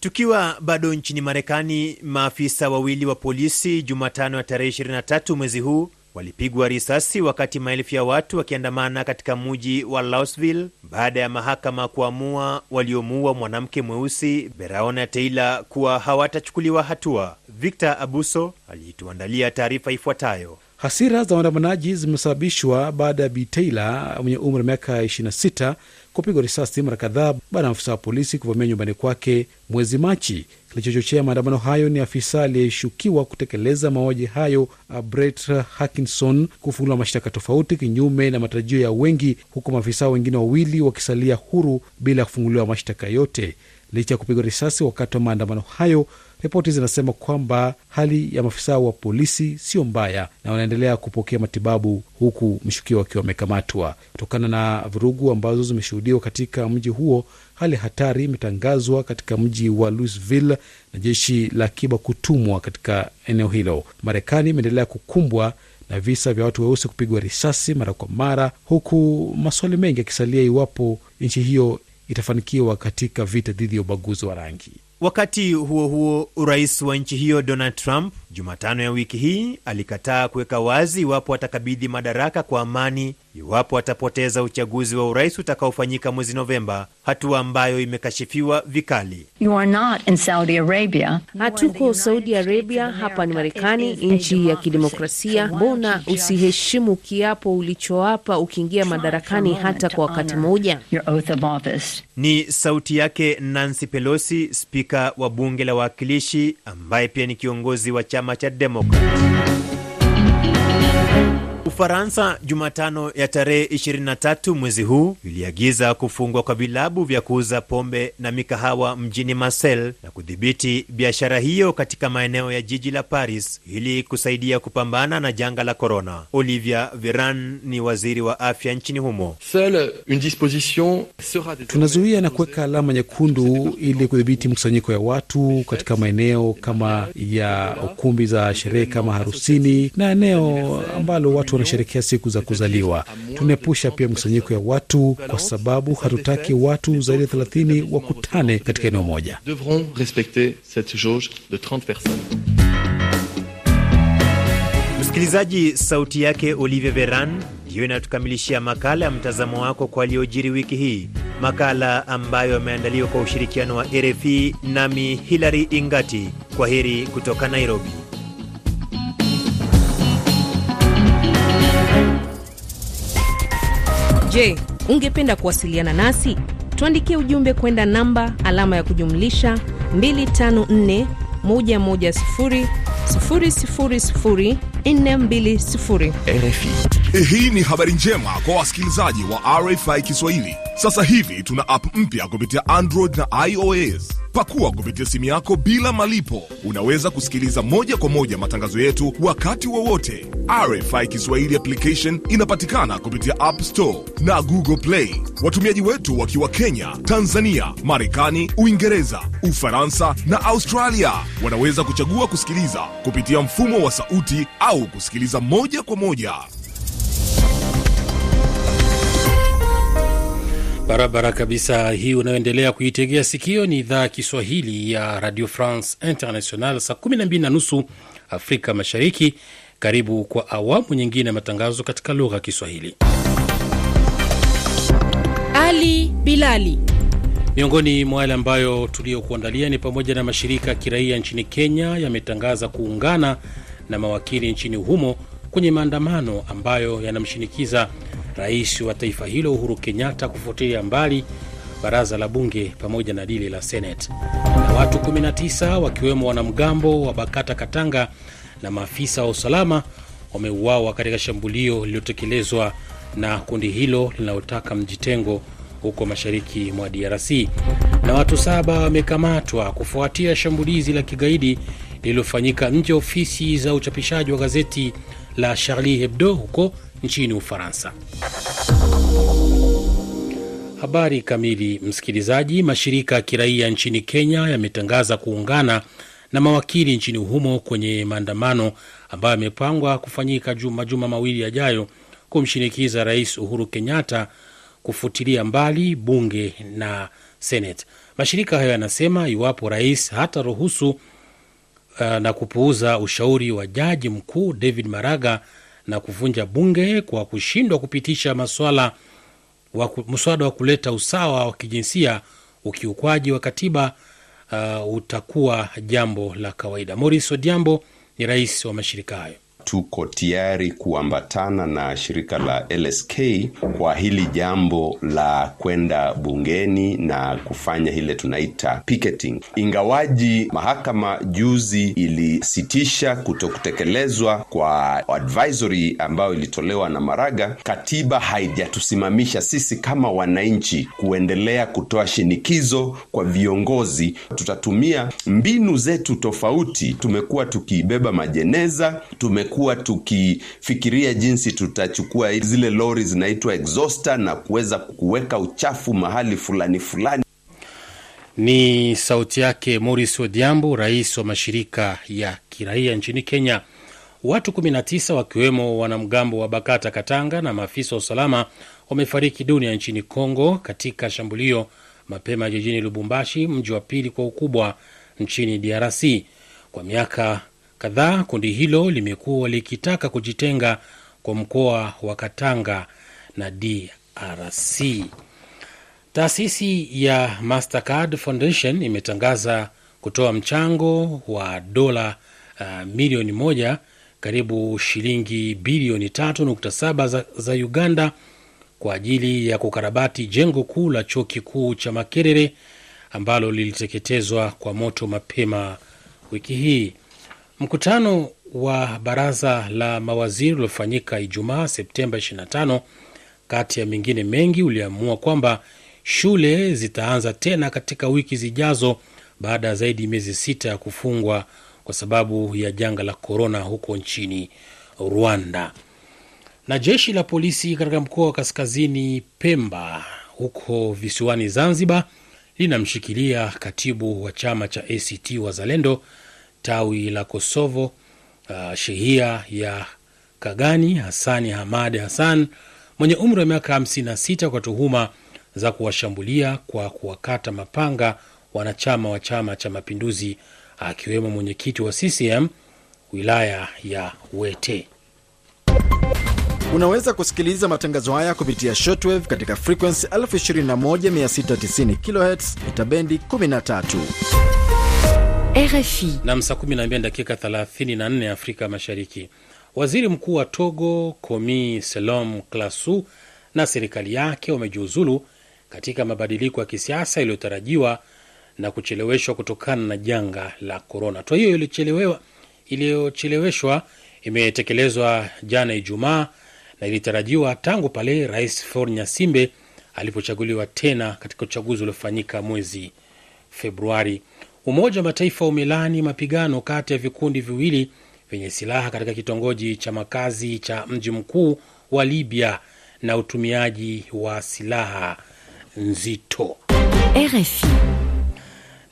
Tukiwa bado nchini Marekani, maafisa wawili wa polisi Jumatano ya tarehe 23 mwezi huu walipigwa risasi wakati maelfu ya watu wakiandamana katika mji wa Louisville baada ya mahakama kuamua waliomuua mwanamke mweusi Breonna Taylor kuwa hawatachukuliwa hatua. Victor Abuso alituandalia taarifa ifuatayo. Hasira za waandamanaji zimesababishwa baada ya Bi Taylor mwenye umri wa miaka 26 kupigwa risasi mara kadhaa baada ya afisa wa polisi kuvamia nyumbani kwake mwezi Machi. Kilichochochea maandamano hayo ni afisa aliyeshukiwa kutekeleza mauaji hayo, Brett Hackinson kufunguliwa mashtaka tofauti kinyume na matarajio ya wengi, huku maafisa wengine wawili wakisalia huru bila kufunguliwa mashtaka yote. Licha ya kupigwa risasi wakati wa maandamano hayo, ripoti zinasema kwamba hali ya maafisa wa polisi sio mbaya na wanaendelea kupokea matibabu huku mshukiwa akiwa amekamatwa. Kutokana na vurugu ambazo zimeshuhudiwa katika mji huo, hali hatari imetangazwa katika mji wa Louisville na jeshi la akiba kutumwa katika eneo hilo. Marekani imeendelea kukumbwa na visa vya watu weusi kupigwa risasi mara kwa mara, huku maswali mengi yakisalia iwapo nchi hiyo itafanikiwa katika vita dhidi ya ubaguzi wa rangi. Wakati huo huo, rais wa nchi hiyo Donald Trump Jumatano ya wiki hii alikataa kuweka wazi iwapo atakabidhi madaraka kwa amani iwapo atapoteza uchaguzi wa urais utakaofanyika mwezi Novemba, hatua ambayo imekashifiwa vikali. You are not in Saudi Arabia. Hatuko Saudi Arabia, hapa ni Marekani, nchi ya kidemokrasia. Mbona usiheshimu kiapo ulichoapa ukiingia madarakani hata kwa wakati mmoja? Ni sauti yake Nancy Pelosi, spika wa bunge la wawakilishi ambaye pia ni kiongozi wa chama cha Demokrat. Ufaransa Jumatano ya tarehe 23 mwezi huu iliagiza kufungwa kwa vilabu vya kuuza pombe na mikahawa mjini Marseille na kudhibiti biashara hiyo katika maeneo ya jiji la Paris ili kusaidia kupambana na janga la korona. Olivia Veran ni waziri wa afya nchini humo. Tunazuia na kuweka alama nyekundu ili kudhibiti mkusanyiko ya watu katika maeneo kama ya ukumbi za sherehe kama harusini na eneo ambalo watu wanasherekea siku za kuzaliwa. Tunaepusha pia mkusanyiko ya watu kwa sababu hatutaki watu zaidi ya 30 wakutane katika eneo moja. Msikilizaji, sauti yake Olivier Veran ndiyo inatukamilishia makala ya mtazamo wako kwa aliyojiri wiki hii, makala ambayo yameandaliwa kwa ushirikiano wa RFI nami Hilary Ingati. Kwa heri kutoka Nairobi. Je, ungependa kuwasiliana nasi? Tuandikie ujumbe kwenda namba alama ya kujumlisha 254 110 000 420. RFI Hii ni habari njema kwa wasikilizaji wa RFI Kiswahili. Sasa hivi tuna app mpya kupitia Android na iOS. Pakua kupitia simu yako bila malipo. Unaweza kusikiliza moja kwa moja matangazo yetu wakati wowote. RFI Kiswahili application inapatikana kupitia App Store na Google Play. Watumiaji wetu wakiwa Kenya, Tanzania, Marekani, Uingereza, Ufaransa na Australia wanaweza kuchagua kusikiliza kupitia mfumo wa sauti au kusikiliza moja kwa moja. Barabara kabisa. Hii unayoendelea kuitegea sikio ni idhaa ya Kiswahili ya Radio France International, saa 12 na nusu Afrika Mashariki. Karibu kwa awamu nyingine ya matangazo katika lugha ya Kiswahili. Ali Bilali. Miongoni mwa yale ambayo tuliyokuandalia ni pamoja na mashirika ya kiraia nchini Kenya yametangaza kuungana na mawakili nchini humo kwenye maandamano ambayo yanamshinikiza rais wa taifa hilo Uhuru Kenyatta kufutilia mbali baraza la bunge pamoja na dili la Senate. Na watu 19 wakiwemo wanamgambo wa Bakata Katanga na maafisa wa usalama wameuawa katika shambulio lililotekelezwa na kundi hilo linalotaka mjitengo huko mashariki mwa DRC. Na watu saba wamekamatwa kufuatia shambulizi la kigaidi lililofanyika nje ofisi za uchapishaji wa gazeti la Charlie Hebdo huko nchini Ufaransa. Habari kamili, msikilizaji. Mashirika ya kiraia nchini Kenya yametangaza kuungana na mawakili nchini humo kwenye maandamano ambayo yamepangwa kufanyika majuma mawili yajayo kumshinikiza Rais Uhuru Kenyatta kufutilia mbali bunge na Senate. Mashirika hayo yanasema iwapo rais hata ruhusu uh, na kupuuza ushauri wa jaji mkuu David Maraga na kuvunja bunge kwa kushindwa kupitisha maswala mswada wa kuleta usawa wa kijinsia, ukiukwaji wa katiba uh, utakuwa jambo la kawaida. Maurice Odiambo ni rais wa mashirika hayo. Tuko tayari kuambatana na shirika la LSK kwa hili jambo la kwenda bungeni na kufanya ile tunaita picketing. Ingawaji mahakama juzi ilisitisha kutokutekelezwa kwa advisory ambayo ilitolewa na Maraga, katiba haijatusimamisha sisi kama wananchi kuendelea kutoa shinikizo kwa viongozi. Tutatumia mbinu zetu tofauti. Tumekuwa tukiibeba majeneza, tumekuwa kuwa tukifikiria jinsi tutachukua zile lori zinaitwa exhauster na kuweza kuweka uchafu mahali fulani fulani. Ni sauti yake Morris Odhiambo, rais wa mashirika ya kiraia nchini Kenya. Watu 19 wakiwemo wanamgambo wa Bakata Katanga na maafisa wa usalama wamefariki dunia nchini Kongo katika shambulio mapema jijini Lubumbashi, mji wa pili kwa ukubwa nchini DRC. Kwa miaka kadhaa kundi hilo limekuwa likitaka kujitenga kwa mkoa wa Katanga na DRC. Taasisi ya Mastercard Foundation imetangaza kutoa mchango wa dola uh, milioni moja, karibu shilingi bilioni 3.7 za, za Uganda kwa ajili ya kukarabati jengo kuu la chuo kikuu cha Makerere ambalo liliteketezwa kwa moto mapema wiki hii. Mkutano wa baraza la mawaziri uliofanyika Ijumaa Septemba 25 kati ya mengine mengi uliamua kwamba shule zitaanza tena katika wiki zijazo baada ya zaidi miezi sita ya kufungwa kwa sababu ya janga la korona huko nchini Rwanda. Na jeshi la polisi katika mkoa wa kaskazini Pemba huko visiwani Zanzibar linamshikilia katibu wa chama cha ACT Wazalendo tawi la Kosovo, uh, shehia ya Kagani Hasani Hamad Hassan mwenye umri wa miaka 56 kwa tuhuma za kuwashambulia kwa kuwakata mapanga wanachama wa Chama cha Mapinduzi akiwemo mwenyekiti wa CCM wilaya ya Wete. Unaweza kusikiliza matangazo haya kupitia shortwave katika frequency 21690 kHz bendi 13. RFI. Nam, saa 12 dakika 34 Afrika Mashariki. Waziri Mkuu wa Togo Komi Selom Klasu na serikali yake wamejiuzulu katika mabadiliko ya kisiasa yaliyotarajiwa na kucheleweshwa kutokana na janga la korona. Hatua hiyo iliyocheleweshwa imetekelezwa jana Ijumaa na ilitarajiwa tangu pale Rais Faure Nyasimbe alipochaguliwa tena katika uchaguzi uliofanyika mwezi Februari. Umoja wa Mataifa umelaani mapigano kati ya vikundi viwili vyenye silaha katika kitongoji cha makazi cha mji mkuu wa Libya na utumiaji wa silaha nzito. RFI.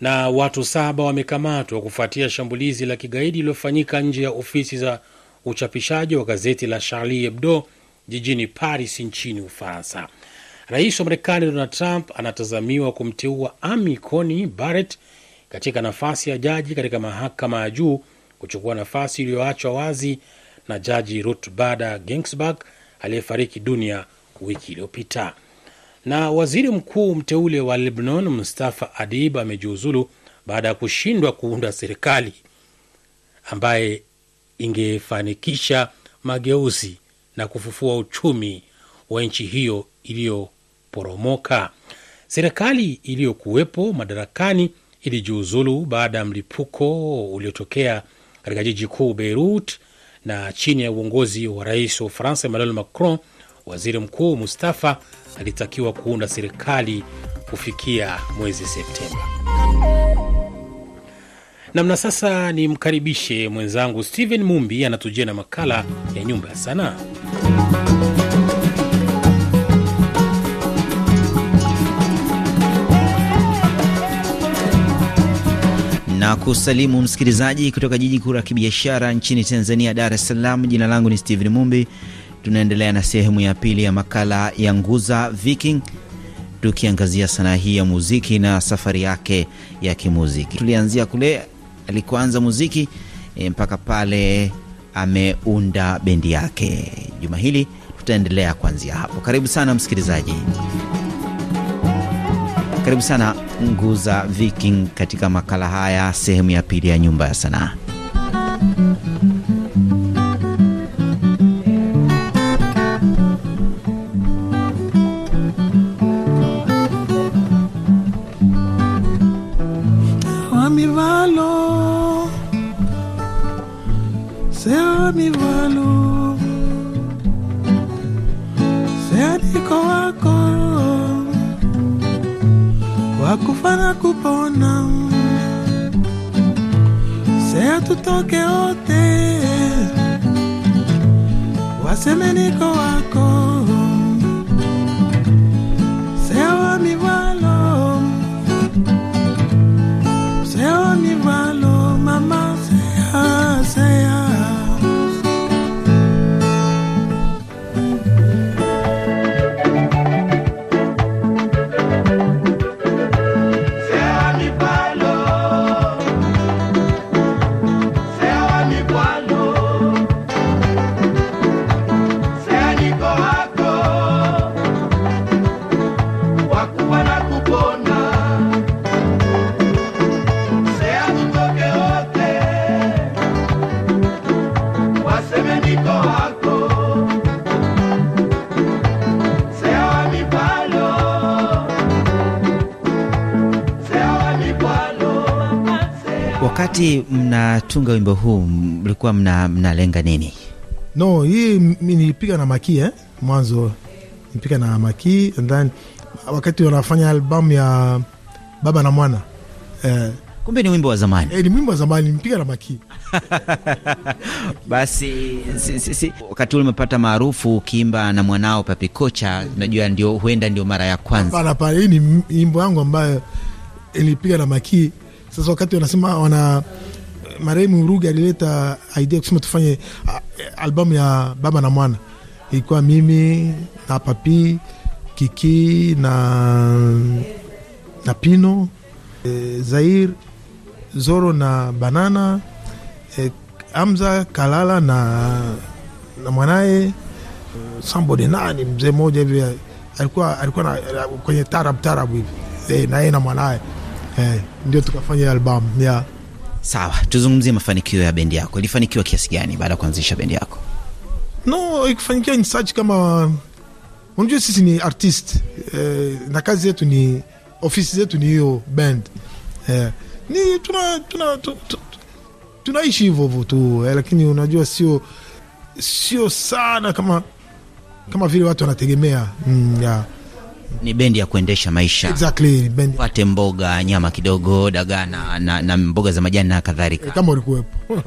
Na watu saba wamekamatwa kufuatia shambulizi la kigaidi lililofanyika nje ya ofisi za uchapishaji wa gazeti la Charlie Hebdo jijini Paris nchini Ufaransa. Rais wa Marekani Donald Trump anatazamiwa kumteua Amy Coney Barrett katika nafasi ya jaji katika mahakama ya juu kuchukua nafasi iliyoachwa wazi na jaji rutbada Ginsburg aliyefariki dunia wiki iliyopita. Na waziri mkuu mteule wa Lebanon Mustafa Adib amejiuzulu baada ya kushindwa kuunda serikali ambaye ingefanikisha mageuzi na kufufua uchumi wa nchi hiyo iliyoporomoka. Serikali iliyokuwepo madarakani ilijiuzulu baada ya mlipuko uliotokea katika jiji kuu Beirut, na chini ya uongozi wa rais wa Ufaransa Emmanuel Macron, waziri mkuu Mustafa alitakiwa kuunda serikali kufikia mwezi Septemba. Namna sasa, nimkaribishe mwenzangu Stephen Mumbi anatujia na makala ya nyumba ya sanaa. Na kusalimu msikilizaji kutoka jiji kuu la kibiashara nchini Tanzania, Dar es Salaam. Jina langu ni Steven Mumbi. Tunaendelea na sehemu ya pili ya makala ya Nguza Viking, tukiangazia sanaa hii ya muziki na safari yake ya kimuziki. Tulianzia kule alikuanza muziki e, mpaka pale ameunda bendi yake. Juma hili tutaendelea kuanzia hapo. Karibu sana msikilizaji. Karibu sana Nguza Viking katika makala haya sehemu ya pili ya nyumba ya sanaa. Wakufana kupona, sea tutoke wote, waseme niko wako, sea wamivalo, Wakati mnatunga wimbo huu mlikuwa mna, mnalenga nini? No, hii nilipiga na Maki eh? Mwanzo nilipiga na Maki and then wakati wanafanya albamu ya Baba na Mwana eh, Kumbe ni wimbo wa zamani. eh, ni wimbo wa zamani nilipiga na Maki. Basi si, si, si. Wakati ule umepata maarufu ukiimba na mwanao Papi Kocha, najua ndio huenda ndio mara ya kwanza. Hapana, hapana, hii ni wimbo yangu ambayo nilipiga na Maki. Sasa wakati wanasema wana marehemu Ruge alileta idea kusema tufanye albamu ya Baba na Mwana, ilikuwa mimi na Papi Kiki na na Pino e, Zair Zoro na Banana e, Amza Kalala na, na mwanaye sambode nani mzee mmoja hivi alikuwa alikuwa na, kwenye tarab tarab hivi e, na yeye na mwanaye e, ndio tukafanya albamu yeah. Sawa, tuzungumzie mafanikio ya bendi yako. Ilifanikiwa kiasi gani baada ya kuanzisha bendi yako? no ikifanikiwa ni kama unajua sisi ni artist eh, na kazi yetu ni ofisi zetu ni hiyo band eh, ni tuna tuna tu, tu, tunaishi hivyo hivyo tu eh, lakini unajua sio sio sana kama kama vile watu wanategemea mm, yeah. Ni bendi ya kuendesha maisha Exactly, bendi. pate mboga, nyama kidogo, dagaa na, na, na mboga za majani na kadhalika. kama ulikuwepo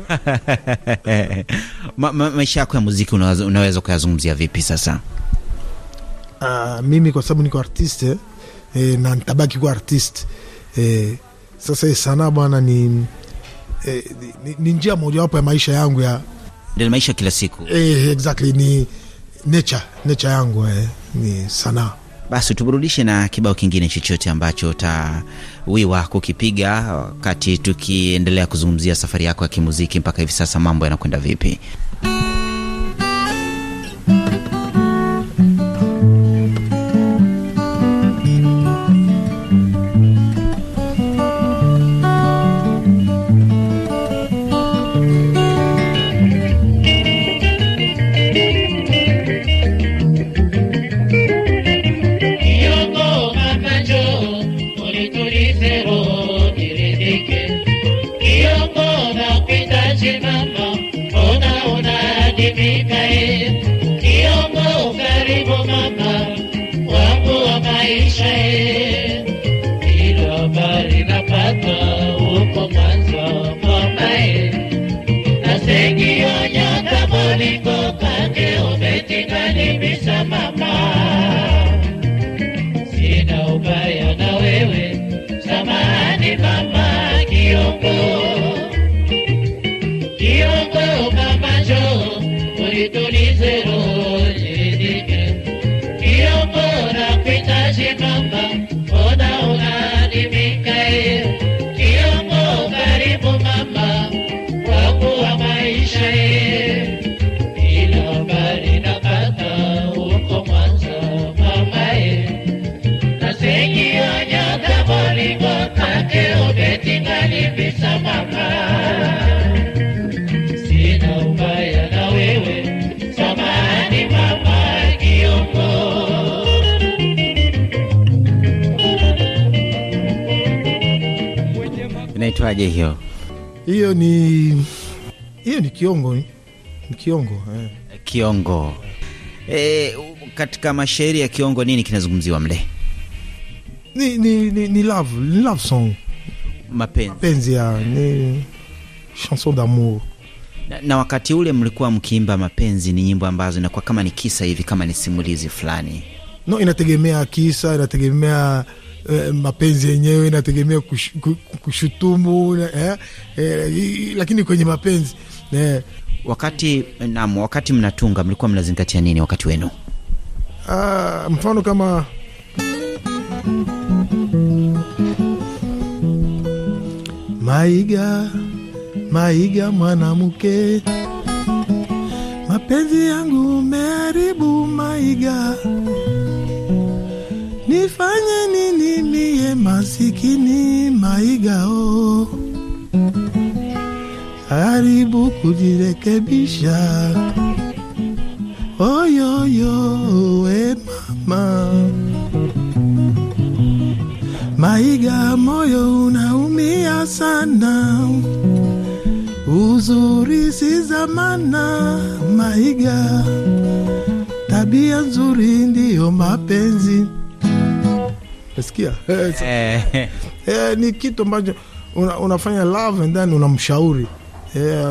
ma, ma, maisha yako ya muziki unaweza, unaweza kuyazungumzia vipi sasa? Uh, mimi kwa sababu niko artiste eh, na nitabaki kuwa artiste eh, sasa hii sanaa bwana ni, eh, ni, ni njia mojawapo ya maisha yangu ya Ndio maisha kila siku. eh, exactly ni nature nature yangu eh, ni sanaa Basi tuburudishe na kibao kingine chochote ambacho utawiwa kukipiga wakati tukiendelea kuzungumzia safari yako ya kimuziki mpaka hivi sasa, mambo yanakwenda vipi? Kiongo. Umetingalibisa mama Sina ubaya na wewe samani mama Kiongo Inaitwaje hiyo? hiyo ni hiyo ni kiongo ni kiongo eh. Kiongo. E, katika mashairi ya Kiongo nini kinazungumziwa mle? ni, ni, ni, ni love ni love song Mapenzi. mapenzi ya ni chanson d'amour Na, na wakati ule mlikuwa mkiimba mapenzi, ni nyimbo ambazo inakuwa kama ni kisa hivi, kama ni simulizi fulani. no inategemea kisa inategemea eh, mapenzi yenyewe inategemea kush, kushutumu eh, eh, lakini kwenye mapenzi eh, Wakati naam, wakati mnatunga mlikuwa mnazingatia nini wakati wenu? ah, mfano kama maiga maiga mwanamke. Mapenzi yangu umeharibu maiga. Nifanye nini mie masikini maiga o? Haribu kujirekebisha. Oyoyo we mama maiga moyo unaumia sana. Uzuri si zamana maiga. Tabia nzuri ndiyo mapenzi. Nasikia? Eh, ni kitu ambacho una, unafanya love and then unamshauri. Eh,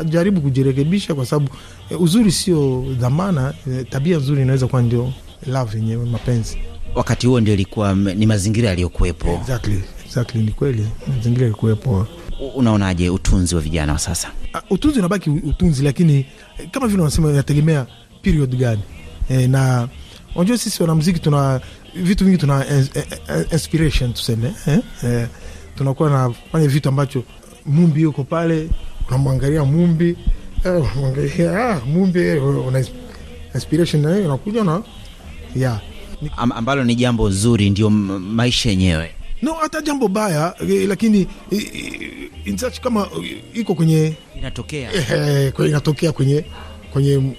ajaribu kujirekebisha kwa sababu eh, uzuri sio dhamana. Eh, tabia nzuri inaweza kuwa ndio love yenyewe mapenzi Wakati huo ndio ilikuwa ni mazingira yaliyokuwepo. exactly, exactly ni kweli mazingira yalikuwepo. Unaonaje utunzi wa vijana wa sasa? Uh, utunzi unabaki utunzi lakini eh, kama vile unasema inategemea period gani e, na unajua sisi wanamuziki tuna vitu vingi tuna eh, inspiration tuseme eh? Eh, tunakuwa nafanya vitu ambacho mumbi yuko pale unamwangalia mumbi eh, unamwangalia ah, mumbi una inspiration na hiyo unakuja na yeah. Am, ambalo ni jambo zuri, ndio maisha yenyewe. no hata jambo baya eh, lakini eh, eh, in such kama iko kwenye Inatokea. Eh, inatokea kwenye kwenye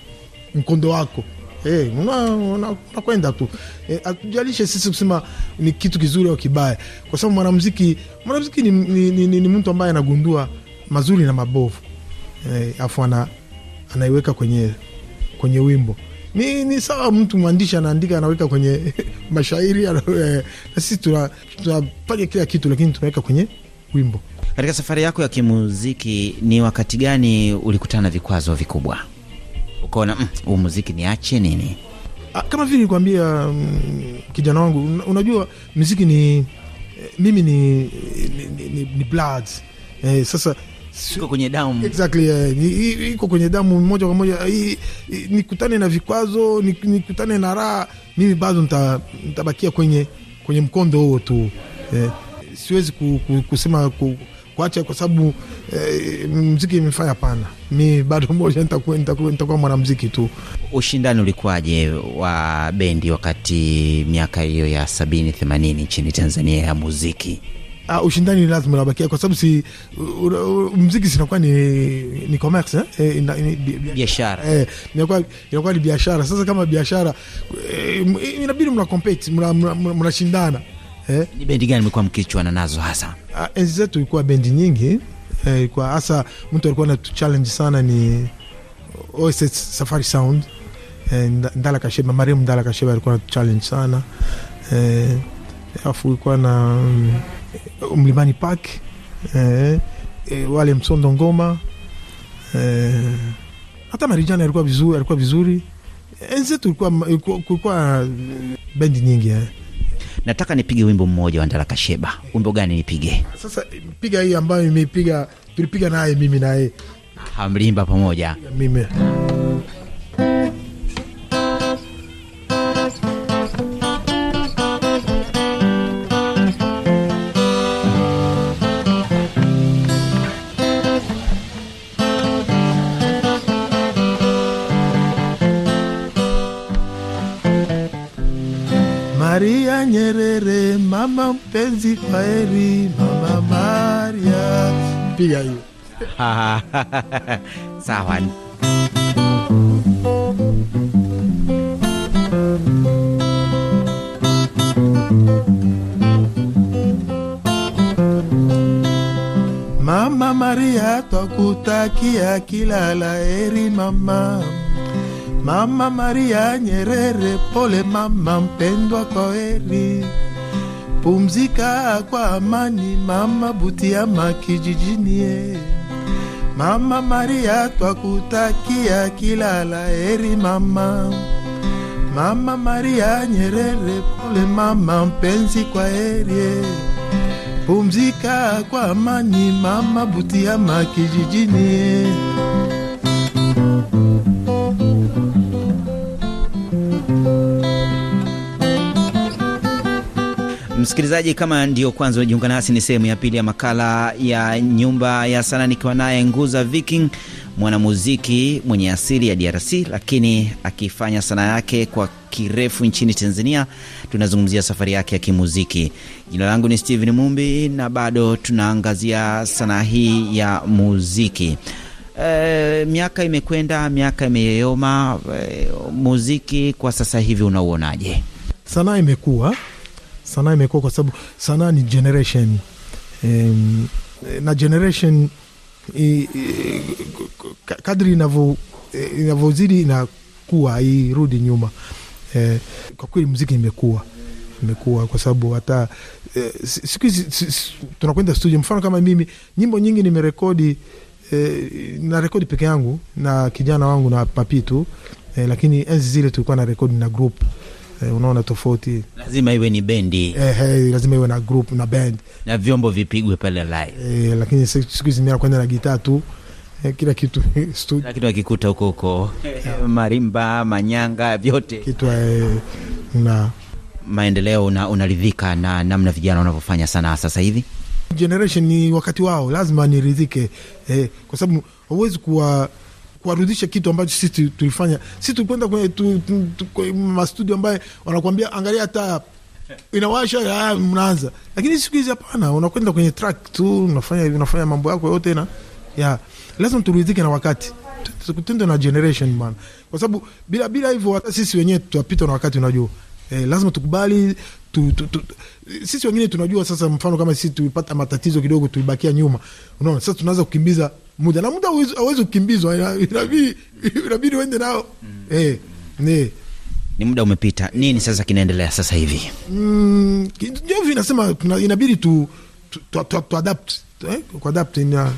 mkondo wako. Eh, una- unakwenda tu. Eh, atujalishe sisi kusema ni kitu kizuri au kibaya, kwa sababu mwanamuziki mwanamuziki ni, ni, ni, ni, ni mtu ambaye anagundua mazuri na mabovu. Eh, afu ana, anaiweka kwenye kwenye wimbo ni, ni sawa mtu mwandishi anaandika anaweka kwenye mashairi eh, na sisi tuna- tunafanya kila kitu lakini tunaweka kwenye wimbo. Katika safari yako ya kimuziki, ni wakati gani ulikutana na vikwazo vikubwa? Ukaona "Mm, huu muziki niache nini? Ah, kama vile nikuambia, mm, kijana wangu unajua muziki ni eh, mimi ni, ni, ni, ni, ni blood eh, sasa iko kwenye damu. Exactly yeah. iko kwenye damu moja kwa moja. Nikutane na vikwazo nikutane na raha mimi bado nita- nitabakia kwenye kwenye mkondo huo tu. Eh, siwezi ku, ku, kusema ku, kuacha kwa sababu eh, mziki imefanya hapana. Mi bado moja nitakuwa mwanamziki tu. Ushindani ulikuwaje wa bendi wakati miaka hiyo ya sabini themanini nchini Tanzania ya muziki? Uh, ushindani ni lazima unabakia kwa sababu si mziki sinakuwa ni, ni commerce eh? Eh, ina- ni- bi- bi- Biashara. eh, inakuwa inakuwa ni biashara. Sasa kama biashara eh, inabidi mna compete mna- mna- mna- mnashindana eh? Ni bendi gani mlikuwa mkichwana nazo hasa? Uh, enzi zetu ilikuwa bendi nyingi eh, kwa hasa mtu alikuwa na challenge sana ni OSS Safari Sound eh, Nda- Ndala Kasheba, Mariam Ndala Kasheba alikuwa na challenge sana eh, afu ilikuwa na mm, Mlimani Park eh, eh, wale Msondo Ngoma eh, hata Marijani alikuwa vizuri, alikuwa vizuri. Enzi kulikuwa eh, bendi nyingi eh. Nataka nipige wimbo mmoja wa Ndala Kasheba. Wimbo gani nipige? Sasa piga hii ambayo imeipiga tulipiga naye mimi naye Hamlimba pamoja. mimi mama mpenzi, kwaheri mama Maria. Piga hiyo. Sawa. Mama Maria, twakutakia kila la heri mama. Mama Maria Nyerere, pole mama mpendwa, kwa heri. Pumzika kwa amani mama Butiama kijijini. eh. Mama Maria, twakutakia kila la heri mama. Mama Maria Nyerere, pole mama mpenzi, kwa heri. Pumzika kwa amani mama Butiama kijijini. eh. Msikilizaji, kama ndio kwanza unajiunga nasi, ni sehemu ya pili ya makala ya Nyumba ya Sanaa, nikiwa naye Nguza Viking, mwanamuziki mwenye asili ya DRC lakini akifanya sanaa yake kwa kirefu nchini Tanzania. Tunazungumzia safari yake ya kimuziki. Jina langu ni Steven Mumbi na bado tunaangazia sanaa hii ya muziki. E, miaka imekwenda, miaka imeyoyoma. E, muziki kwa sasa hivi unauonaje? sanaa imekuwa sanaa imekuwa kwa sababu sanaa ni generation. Um, na generation i, i, kadri eh, inavyozidi inakuwa irudi nyuma. Eh, kwa kweli muziki imekuwa imekuwa kwa sababu hata eh, siku hizi tunakwenda studio. Mfano kama mimi nyimbo nyingi nimerekodi eh, na rekodi peke yangu na kijana wangu na papitu eh, lakini enzi zile tulikuwa na rekodi na group eh, unaona tofauti. Lazima iwe ni bendi. Eh, eh, lazima iwe na group na band. Na vyombo vipigwe pale live. eh, lakini siku hizi mimi nakwenda na gitaa tu. Eh, kila kitu studio lakini wakikuta huko huko. Marimba manyanga vyote. Kitu eh, na maendeleo una, unaridhika na namna vijana wanavyofanya sanaa sasa hivi? Generation ni wakati wao lazima niridhike. Eh, kwa sababu huwezi kuwa kuwarudisha kitu ambacho sisi tulifanya. Sisi tulikwenda kwenye tu, tu, tu, kwe, mastudio ambaye wanakuambia angalia taa inawasha mnaanza. Lakini siku hizi hapana unakwenda kwenye track tu unafanya unafanya mambo yako yote na ya lazima turidhike na wakati. Tu- tu- na generation bana kwa sababu bila bila hivyo hata sisi wenyewe tutapita na wakati unajua. Eh, lazima tukubali tu, tu, tu, sisi wengine tunajua sasa mfano kama sisi tulipata matatizo kidogo tulibakia nyuma unaona sasa tunaanza kukimbiza muda na muda hauwezi kukimbizwa inabidi uende nao eh, Ne. Ni muda umepita, nini sasa kinaendelea sasa hivi? Mm, ndio hivi inabidi tu tu, tu, tu, tu adapt eh? kuadapt ina,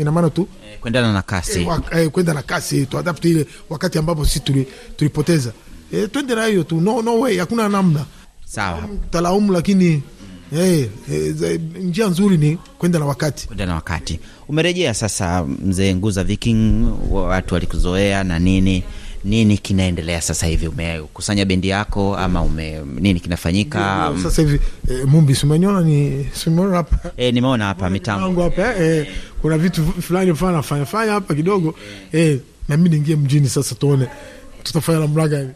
ina maana tu Kuendana na kasi. eh, eh, kwenda na kasi tu adapt ile wakati ambapo sisi tuli, tulipoteza eh, twende na hiyo tu no, no way hakuna namna Sawa, talaumu lakini Hey, hey, njia nzuri ni kwenda na wakati. Kwenda na wakati. Umerejea sasa, mzee Nguza Viking, watu walikuzoea na nini? Nini kinaendelea sasa hivi? Umekusanya bendi yako ama ume, nini kinafanyika? sasa hivi E, Mumbi simeniona ni simeona hapa? E, nimeona hapa mitambo. hapa e, kuna vitu fulani fulani nafanya fanya hapa kidogo. E, na mimi niingie mjini sasa, tuone tutafanya namna gani.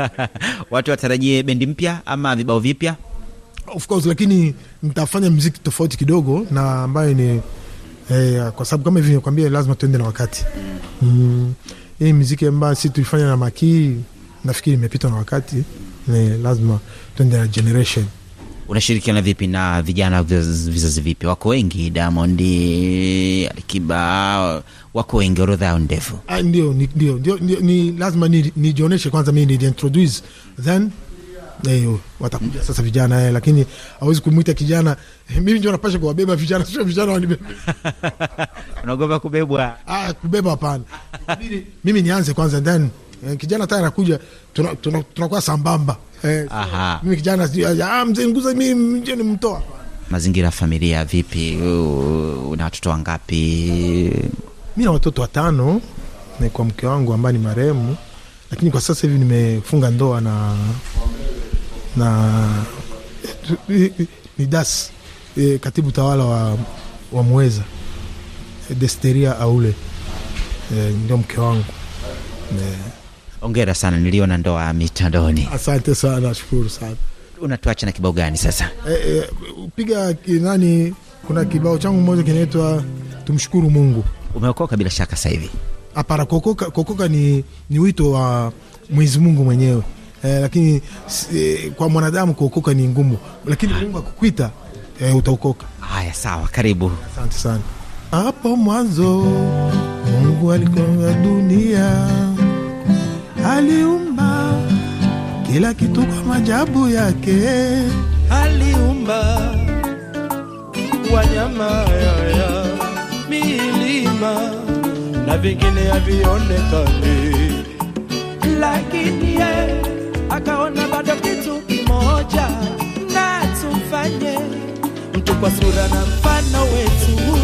watu watarajie bendi mpya ama vibao vipya? Of course, lakini nitafanya mziki tofauti kidogo na ambayo ni eh, kwa sababu kama hivi nikwambia, lazima tuende na wakati mm. Hii mziki ambayo si tulifanya na Makii nafikiri imepita na wakati ni lazima tuende na generation Unashirikiana vipi na vijana vizazi vipi? Wako wengi, Diamond, Alikiba, wako wengi, orodha yao ndefu. Ah, ndio ni, ndio, ni lazima ni- nijionyeshe kwanza, mi nijiintroduce then Eyo, watakuja sasa vijana eh, lakini hawezi kumwita kijana eh, mimi ndio napasha kuwabeba vijana, sio vijana wanibeba. Unaogopa kubebwa? Ah, kubeba hapana. Mimi nianze kwanza then eh, kijana tayari anakuja, tunakuwa tuna, tuna sambamba. Eh, mimi kijana sijui, ah, mzee Nguza mimi ndio nimtoa. Mazingira ya familia vipi? Una watoto wangapi? mi na watoto watano ni kwa mke wangu ambaye ni marehemu, lakini kwa sasa hivi nimefunga ndoa na na ni das e, katibu tawala wa, wa Mweza e, Desteria Aule e, ndio mke wangu. E, Ongera sana, niliona ndoa mitandaoni. asante sana, nashukuru sana. Unatuacha na kibao gani sasa? E, e, piga nani, kuna kibao changu moja kinaitwa tumshukuru Mungu. Umeokoka bila shaka sasa hivi. Hapana, kokoka, kuokoka ni, ni wito wa Mwenyezi Mungu mwenyewe e, lakini eh, kwa mwanadamu kuokoka ni ngumu, lakini Mungu akukwita e, utaokoka. Haya, sawa, karibu. Asante sana. Hapo mwanzo Mungu alikonga dunia, aliumba kila kitu kwa majabu yake. aliumba wanyama yaya milima na vingine havionekani, lakini ye akaona bado kitu kimoja, na tumfanye mtu kwa sura na mfano wetu.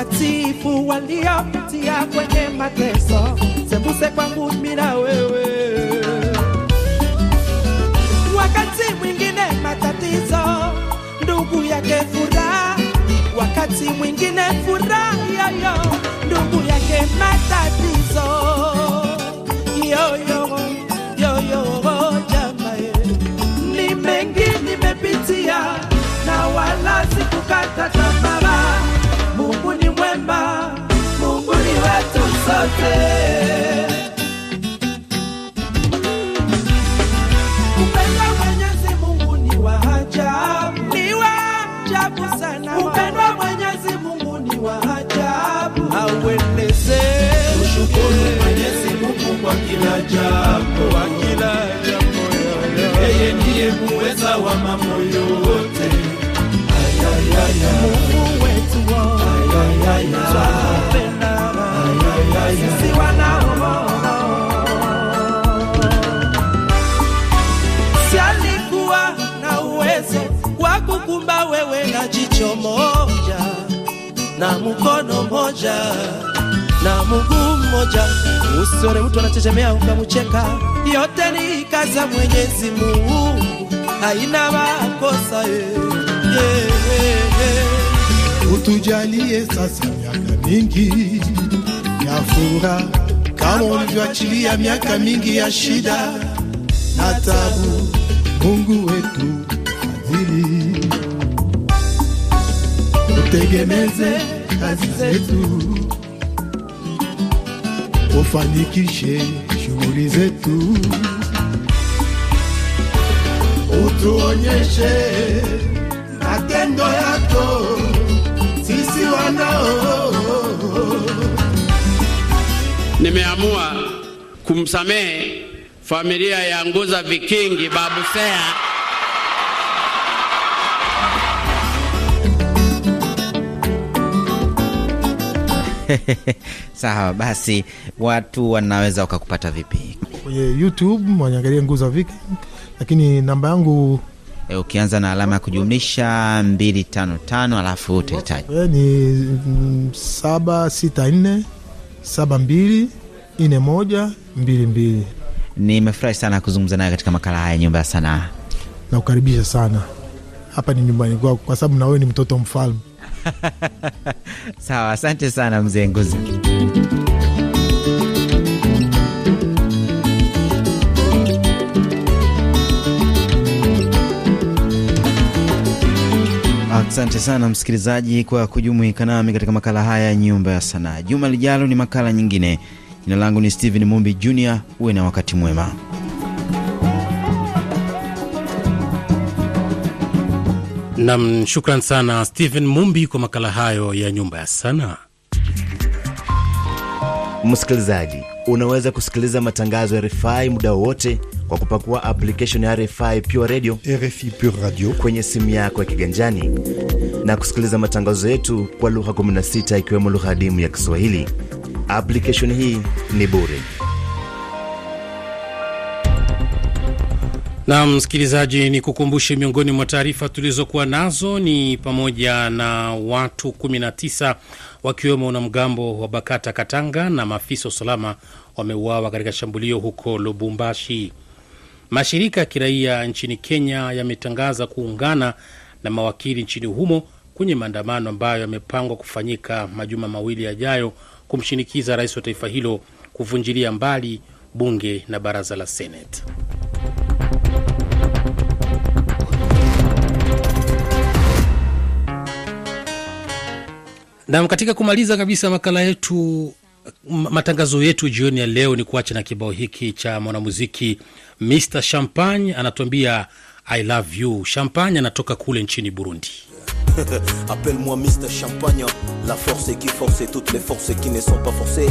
Watakatifu waliopitia kwenye mateso, sembuse kwangu mimi na wewe. Wakati mwingine matatizo, ndugu yake furaha, wakati mwingine furaha yoyo ndugu yake matatizo. Yoyo yoyo, jamae, ni mengi nimepitia na wala sikukata tamaa. Sote. Upendo Mwenyezi Mungu ni wa ajabu, ni wa ajabu sana. Upendo Mwenyezi Mungu ni wa ajabu, auendeze ushukuru Mwenyezi Mungu kwa kila jambo, kwa kila jambo. Yeye ndiye muweza wa mambo wewe na jicho moja na mkono moja na mguu mmoja, usione mtu anachechemea ukamcheka. Yote ni kazi Mwenyezi Mungu, haina makosa. Utujalie sasa miaka mingi ya furaha kama ulivyoachilia miaka mingi ya shida na tabu. Mungu wetu fadhili, utegemeze kazi zetu, ufanikishe shughuli zetu, utuonyeshe matendo yako sisi wanao. Nimeamua kumsamehe familia ya Nguza Vikingi Babu Sea Sawa basi, watu wanaweza wakakupata vipi? kwenye YouTube waniangalia Nguza Viking, lakini namba yangu E, ukianza na alama ya kujumlisha 255 alafu utahitaji eh, ni mm, saba sita nne saba mbili nne moja mbili mbili. Nimefurahi sana kuzungumza naye katika makala haya nyumba ya sanaa. Nakukaribisha sana hapa, ni nyumbani kwako kwa sababu na wewe ni mtoto mfalme. Sawa, asante sana mzee Nguzi. Asante sana msikilizaji kwa kujumuika nami katika makala haya ya nyumba ya sanaa. Juma lijalo ni makala nyingine. Jina langu ni Steven Mumbi Junior. Uwe na wakati mwema. Nam, shukran sana Stephen Mumbi kwa makala hayo ya nyumba ya sanaa. Msikilizaji, unaweza kusikiliza matangazo ya RFI muda wowote kwa kupakua application ya RFI Pure Radio, RFI Pure Radio kwenye simu yako ya kiganjani na kusikiliza matangazo yetu kwa lugha 16 ikiwemo lugha adimu ya Kiswahili. Application hii ni bure. Na msikilizaji, ni kukumbushe miongoni mwa taarifa tulizokuwa nazo ni pamoja na watu 19 wakiwemo wanamgambo wa Bakata Katanga na maafisa wa usalama wameuawa katika shambulio huko Lubumbashi. Mashirika ya kiraia nchini Kenya yametangaza kuungana na mawakili nchini humo kwenye maandamano ambayo yamepangwa kufanyika majuma mawili yajayo kumshinikiza rais wa taifa hilo kuvunjilia mbali bunge na baraza la Seneti. Nam, katika kumaliza kabisa makala yetu matangazo yetu jioni ya leo ni kuacha na kibao hiki cha mwanamuziki Mr Champagne anatuambia I love you. Champagne anatoka kule nchini Burundi. Appelle-moi Mr Champagne, la force qui force toutes les forces qui ne sont pas forcées.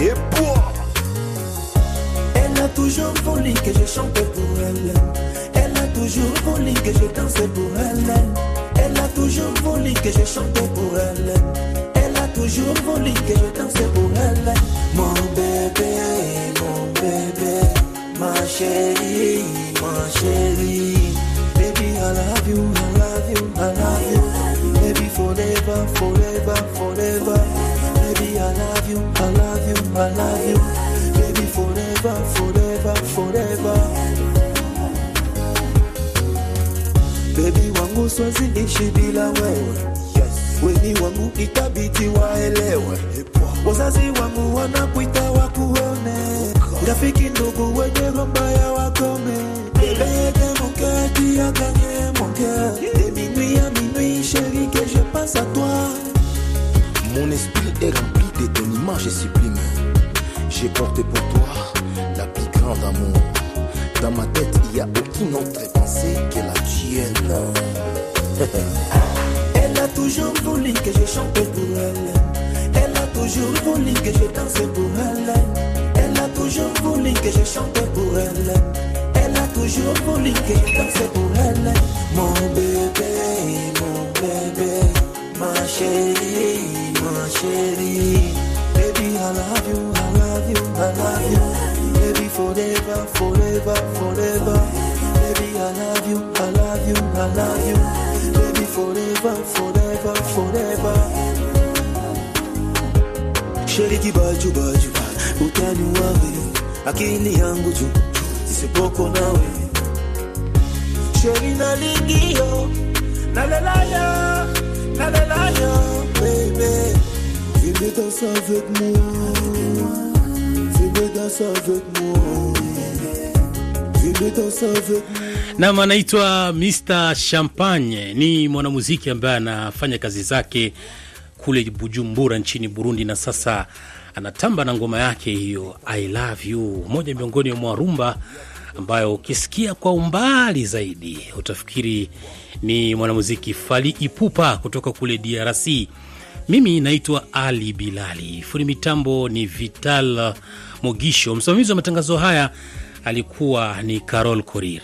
Yeah. Elle a toujours voulu que je chante pour elle. Elle a toujours voulu que je danse pour elle. Elle a toujours voulu que je chante pour elle. Elle a toujours voulu que je danse pour elle. Mon bébé, mon bébé, ma chérie, ma chérie. Baby, I love you, I love you, I love you. Baby, forever, forever, forever. Baby, I love you, I love you, I love you. Siwezi bila wewe. Yes. Weni wangu itabidi waelewe. Wazazi wangu wanakuita wakuone. Rafiki ndugu wenye romba ya wakome. Bebede moketi aganye monke de minuit à minuit chérie que je pense à toi Mon esprit est rempli de ton image sublime. J'ai porté pour toi la plus grande amour. Dans ma tête, il n'y a aucune autre pensée que la tienne. Elle a toujours voulu que je chante pour elle. Elle a toujours voulu que je danse pour elle. Elle a toujours voulu que je chante pour elle. Elle a toujours voulu que je danse pour elle. Mon bébé, mon bébé, ma chérie, ma chérie. Baby, I love you, I love you, I love you. Forever, forever, forever. Baby, I love you, I love you, I love you. Baby, forever, forever, forever. Sheri kibaju baju, utani wawe, akili yangu juu, sipoko nawe. Sheri nalingio, nalelaya, nalelaya, baby. Viens danser avec moi, danser avec moi. Nam anaitwa Mr Champagne, ni mwanamuziki ambaye anafanya kazi zake kule Bujumbura nchini Burundi, na sasa anatamba na ngoma yake hiyo I love you, moja miongoni mwa rumba ambayo ukisikia kwa umbali zaidi utafikiri ni mwanamuziki Fali Ipupa kutoka kule DRC. Mimi naitwa Ali Bilali, fundi mitambo ni Vital Mogisho, msimamizi wa matangazo haya alikuwa ni Carol Korir.